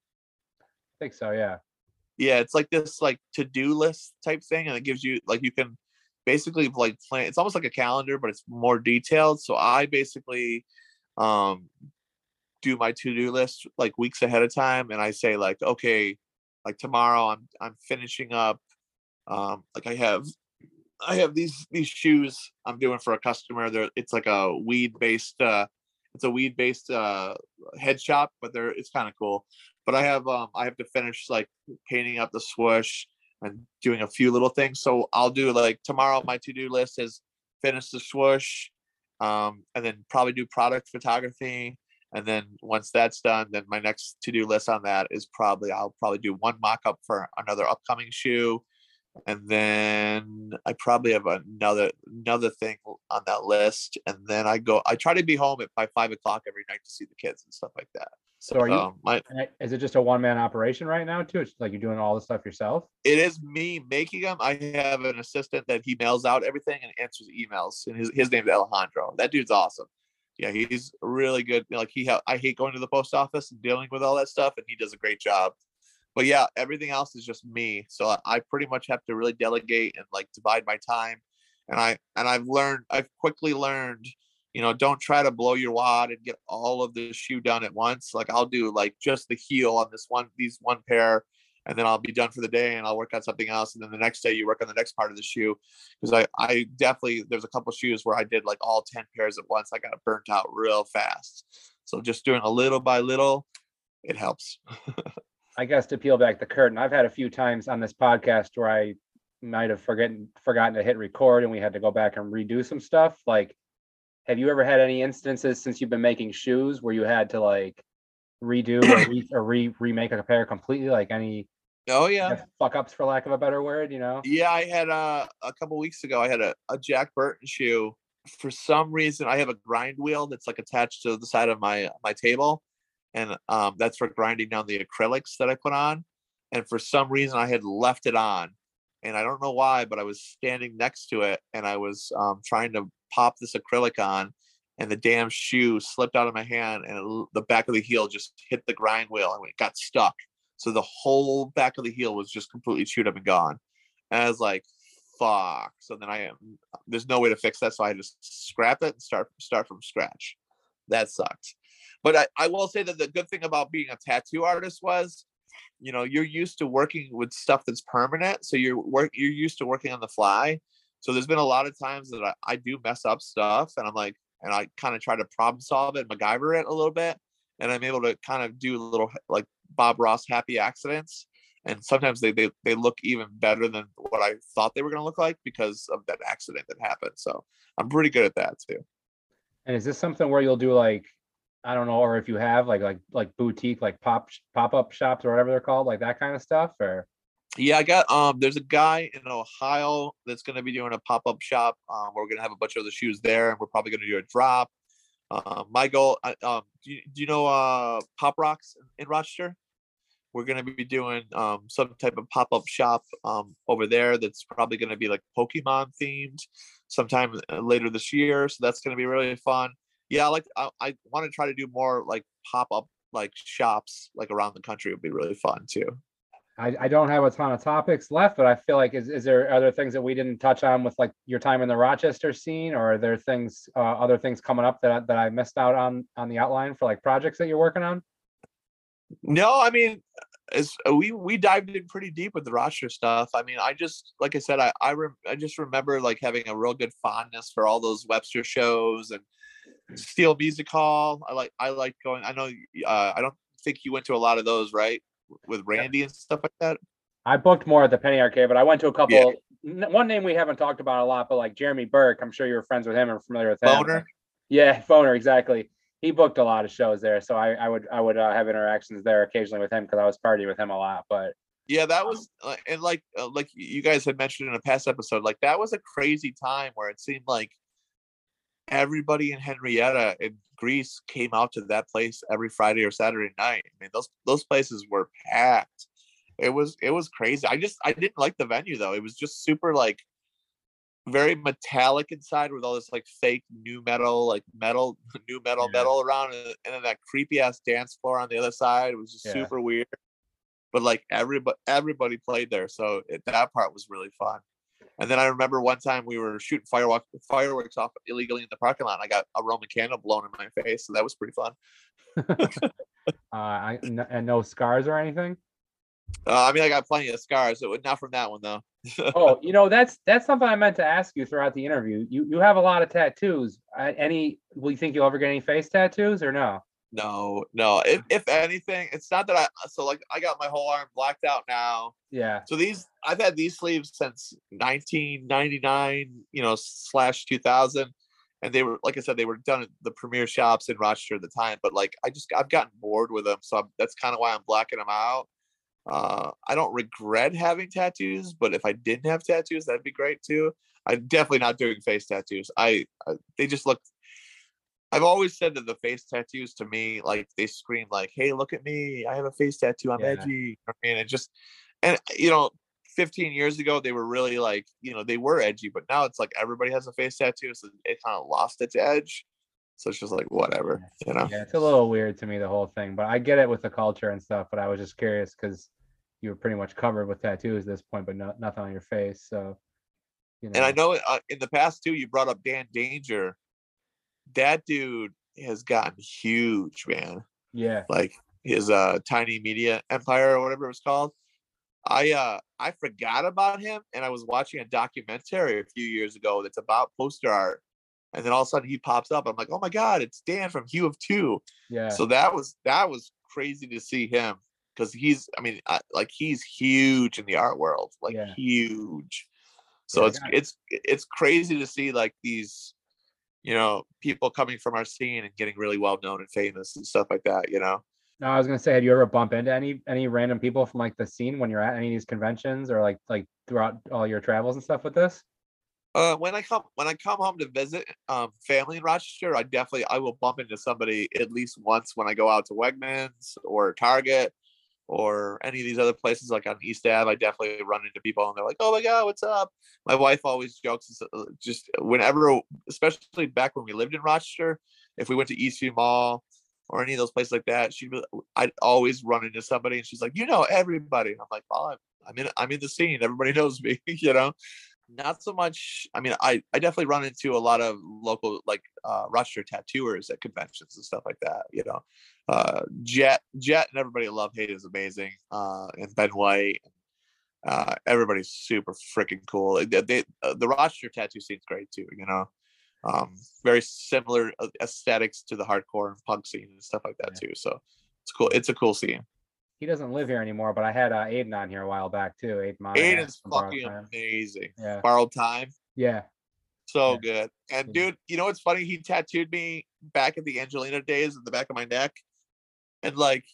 I think so. Yeah. yeah it's like this like to-do list type thing and it gives you like you can basically like plan it's almost like a calendar but it's more detailed so i basically um do my to-do list like weeks ahead of time and i say like okay like tomorrow i'm i'm finishing up um like i have i have these these shoes i'm doing for a customer they're it's like a weed based uh it's a weed based uh head shop but they're it's kind of cool. But i have um i have to finish like painting up the swoosh and doing a few little things so i'll do like tomorrow my to-do list is finish the swoosh um and then probably do product photography and then once that's done then my next to-do list on that is probably i'll probably do one mock-up for another upcoming shoe and then i probably have another another thing on that list and then i go i try to be home at by five o'clock every night to see the kids and stuff like that So are you? um, my, Is it just a one man operation right now too? It's like you're doing all the stuff yourself. it is me making them. I have an assistant that he mails out everything and answers emails, and his his name's Alejandro. That dude's awesome. Yeah, he's really good. Like he, ha- I hate going to the post office and dealing with all that stuff, and he does a great job. But yeah, everything else is just me. So I, pretty much have to really delegate and like divide my time. And I and I've learned, I've quickly learned, you know, don't try to blow your wad and get all of the shoe done at once. Like I'll do like just the heel on this one, these one pair, and then I'll be done for the day and I'll work on something else. And then the next day you work on the next part of the shoe. Because I, I definitely there's a couple shoes where I did like all 10 pairs at once. I got burnt out real fast. So just doing a little by little, it helps. I guess to peel back the curtain, I've had a few times on this podcast where I might have forgotten forgotten to hit record and we had to go back and redo some stuff. Like, have you ever had any instances since you've been making shoes where you had to like redo or, re, or re, remake a pair completely? Like any Oh yeah. fuck ups for lack of a better word, you know? Yeah, I had uh, a couple weeks ago. I had a, a Jack Burton shoe. For some reason, I have a grind wheel that's like attached to the side of my my table, and um, that's for grinding down the acrylics that I put on. And for some reason, I had left it on, and I don't know why, but I was standing next to it, and I was um, trying to pop this acrylic on, and the damn shoe slipped out of my hand, and it, the back of the heel just hit the grind wheel, and it got stuck. So the whole back of the heel was just completely chewed up and gone. And I was like, fuck. So then I am there's no way to fix that. So I just scrap it and start start from scratch. That sucked. But I, I will say that the good thing about being a tattoo artist was, you know, you're used to working with stuff that's permanent. So you're work you're used to working on the fly. So there's been a lot of times that I, I do mess up stuff and I'm like, and I kind of try to problem solve it, MacGyver it a little bit. And I'm able to kind of do a little like Bob Ross happy accidents. And sometimes they, they they look even better than what I thought they were gonna look like because of that accident that happened. So I'm pretty good at that too. And is this something where you'll do like, I don't know, or if you have like like like boutique, like pop pop up shops or whatever they're called, like that kind of stuff, or Yeah, I got um there's a guy in Ohio that's gonna be doing a pop-up shop. Um we're gonna have a bunch of the shoes there and we're probably gonna do a drop. Uh, my goal, um, do you, do you know uh Pop Rocks in Rochester? We're gonna be doing um some type of pop-up shop um over there that's probably gonna be like Pokemon themed sometime uh, later this year. So that's gonna be really fun. Yeah, I like I, I want to try to do more like pop-up like shops like around the country would be really fun too. I, I don't have a ton of topics left, but I feel like is, is there other things that we didn't touch on with like your time in the Rochester scene, or are there things, uh, other things coming up that I, that I missed out on on the outline for like projects that you're working on? No, I mean, as uh, we we dived in pretty deep with the Rochester stuff. I mean, I just like I said, I I, rem- I just remember like having a real good fondness for all those Webster shows and Steel Music Hall. I like I like going. I know uh, I don't think you went to a lot of those, right? With Randy and stuff like that. I booked more at the Penny Arcade, but I went to a couple. Yeah. n- One name we haven't talked about a lot, but like Jeremy Burke, I'm sure you were friends with him and familiar with him. Boner. Yeah, Phoner, exactly. He booked a lot of shows there, so I, I would I would uh, have interactions there occasionally with him because I was partying with him a lot. But Yeah, that was uh, and like uh, like you guys had mentioned in a past episode, like that was a crazy time where it seemed like everybody in Henrietta in Greece came out to that place every Friday or Saturday night. I mean, those those places were packed. It was it was crazy. I just I didn't like the venue though. It was just super like very metallic inside with all this like fake new metal, like metal, new metal, Yeah. metal around, and, and then that creepy ass dance floor on the other side. It was just Yeah. super weird. But like everybody, everybody played there, so it, that part was really fun. And then I remember one time we were shooting fireworks fireworks off illegally in the parking lot. And I got a Roman candle blown in my face, so that was pretty fun. uh, I n- and no scars or anything. Uh, I mean, I got plenty of scars, so not from that one though. Oh, you know that's that's something I meant to ask you throughout the interview. You you have a lot of tattoos. Any? Will you think you'll ever get any face tattoos or no? No, no. If ah. if anything, it's not that I. Uh, so like, I got my whole arm blacked out now. Yeah. So these, I've had these sleeves since 1999, you know, slash 2000, and they were, like I said, they were done at the premier shops in Rochester at the time. But like, I just, I've gotten bored with them, so I'm, that's kind of why I'm blacking them out. Uh, I don't regret having tattoos, but if I didn't have tattoos, that'd be great too. I'm definitely not doing face tattoos. I, I they just look. I've always said that the face tattoos to me, like they scream, like, "Hey, look at me! I have a face tattoo. I'm Yeah. edgy." I mean, it just and you know 15 years ago they were really like you know they were edgy but now it's like everybody has a face tattoo so it kind of lost its edge so it's just like whatever you know Yeah, it's a little weird to me the whole thing, but I get it with the culture and stuff. But I was just curious because you were pretty much covered with tattoos at this point, but no, nothing on your face. So, you know. and i know uh, in the past too you brought up dan danger that dude has gotten huge man Yeah. like his uh tiny media empire or whatever it was called I uh I forgot about him and I was watching a documentary a few years ago that's about poster art. And then all of a sudden he pops up. I'm like, oh my God, it's Dan from Hue of Two. Yeah. So that was that was crazy to see him because he's I mean I, like he's huge in the art world, like Yeah. huge. So Yeah, it's it's it's crazy to see like these you know people coming from our scene and getting really well known and famous and stuff like that, you know. No, I was gonna say, had you ever bump into any any random people from like the scene when you're at any of these conventions or like like throughout all your travels and stuff with this? Uh, when I come when I come home to visit um, family in Rochester, I definitely I will bump into somebody at least once when I go out to Wegmans or Target or any of these other places like on East Ave. I definitely run into people and they're like, "Oh my god, what's up?" My wife always jokes, uh, just whenever, especially back when we lived in Rochester, if we went to Eastview Mall or any of those places like that, she'd be, I'd always run into somebody and she's like, "You know everybody," and I'm like, "Oh, I'm, I'm in I'm in the scene. Everybody knows me," you know not so much i mean i i definitely run into a lot of local like uh rochester tattooers at conventions and stuff like that you know? Uh jet jet and everybody love hate is amazing uh and ben white uh everybody's super freaking cool. They, they uh, the rochester tattoo scene's great too you know? Um very similar uh, aesthetics to the hardcore and punk scene and stuff like that Yeah. too so it's cool it's a cool scene He doesn't live here anymore, but I had uh, Aiden on here a while back too. Aiden Monahan aiden's fucking amazing Yeah. borrowed time Yeah. So Yeah. good. And Yeah. dude, you know what's funny? He tattooed me back in the Angelina days in the back of my neck. And like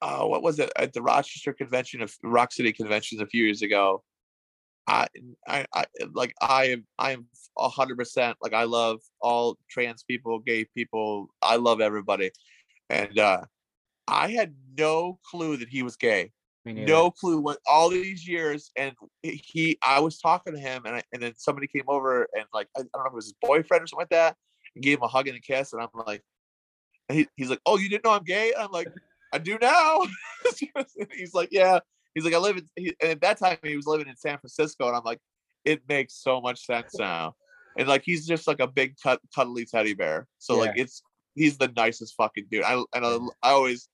oh, what was it? At the Rochester convention of Rock City conventions a few years ago. I I, I like I am I am a hundred percent like I love all trans people, gay people. I love everybody. And uh I had no clue that he was gay. No clue what all these years and he i was talking to him and I, and then somebody came over and like I, I don't know if it was his boyfriend or something like that and gave him a hug and a kiss and i'm like and he, he's like oh you didn't know i'm gay? And i'm like i do now. He's like yeah. He's like i live in he, and at that time he was living in san francisco and i'm like it makes so much sense now. And like he's just like a big cut, cuddly teddy bear so like it's he's the nicest fucking dude. I and I, I always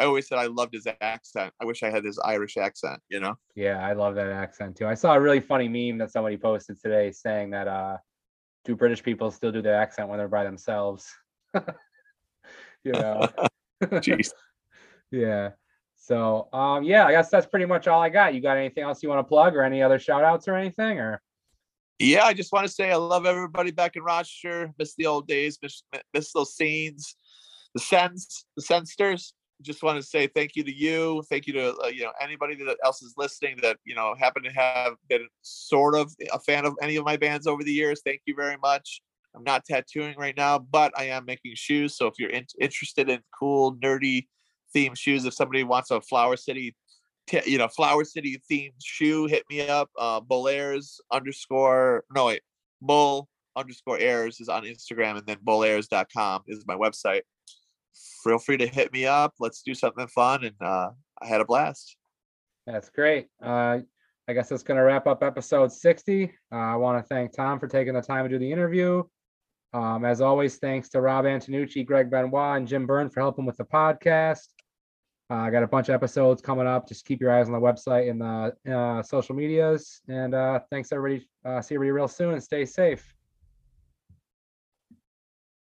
I always said I loved his accent. I wish I had his Irish accent, you know? Yeah, I love that accent too. I saw a really funny meme that somebody posted today saying that uh do British people still do their accent when they're by themselves? you know. Jeez. yeah. So um yeah, I guess that's pretty much all I got. You got anything else you want to plug or any other shout outs or anything or yeah, I just want to say I love everybody back in Rochester. Miss the old days, miss, miss those scenes, the sense, the sensters. Just want to say thank you to you. Thank you to uh, you know anybody that else is listening that you know happen to have been sort of a fan of any of my bands over the years. Thank you very much. I'm not tattooing right now, but I am making shoes. So if you're in, interested in cool, nerdy themed shoes, if somebody wants a Flower City t- you know, Flower City themed shoe, hit me up. Uh, Bullairs underscore, no, wait, Bull underscore airs is on Instagram, and then bullairs.com is my website. Feel free to hit me up. Let's do something fun. And uh, I had a blast. That's great. Uh, I guess that's going to wrap up episode 60. Uh, I want to thank Tom for taking the time to do the interview. Um, as always, thanks to Rob Antonucci, Greg Benoit, and Jim Byrne for helping with the podcast. Uh, I got a bunch of episodes coming up. Just keep your eyes on the website and the uh, social medias. And uh, thanks, everybody. See everybody real soon and stay safe.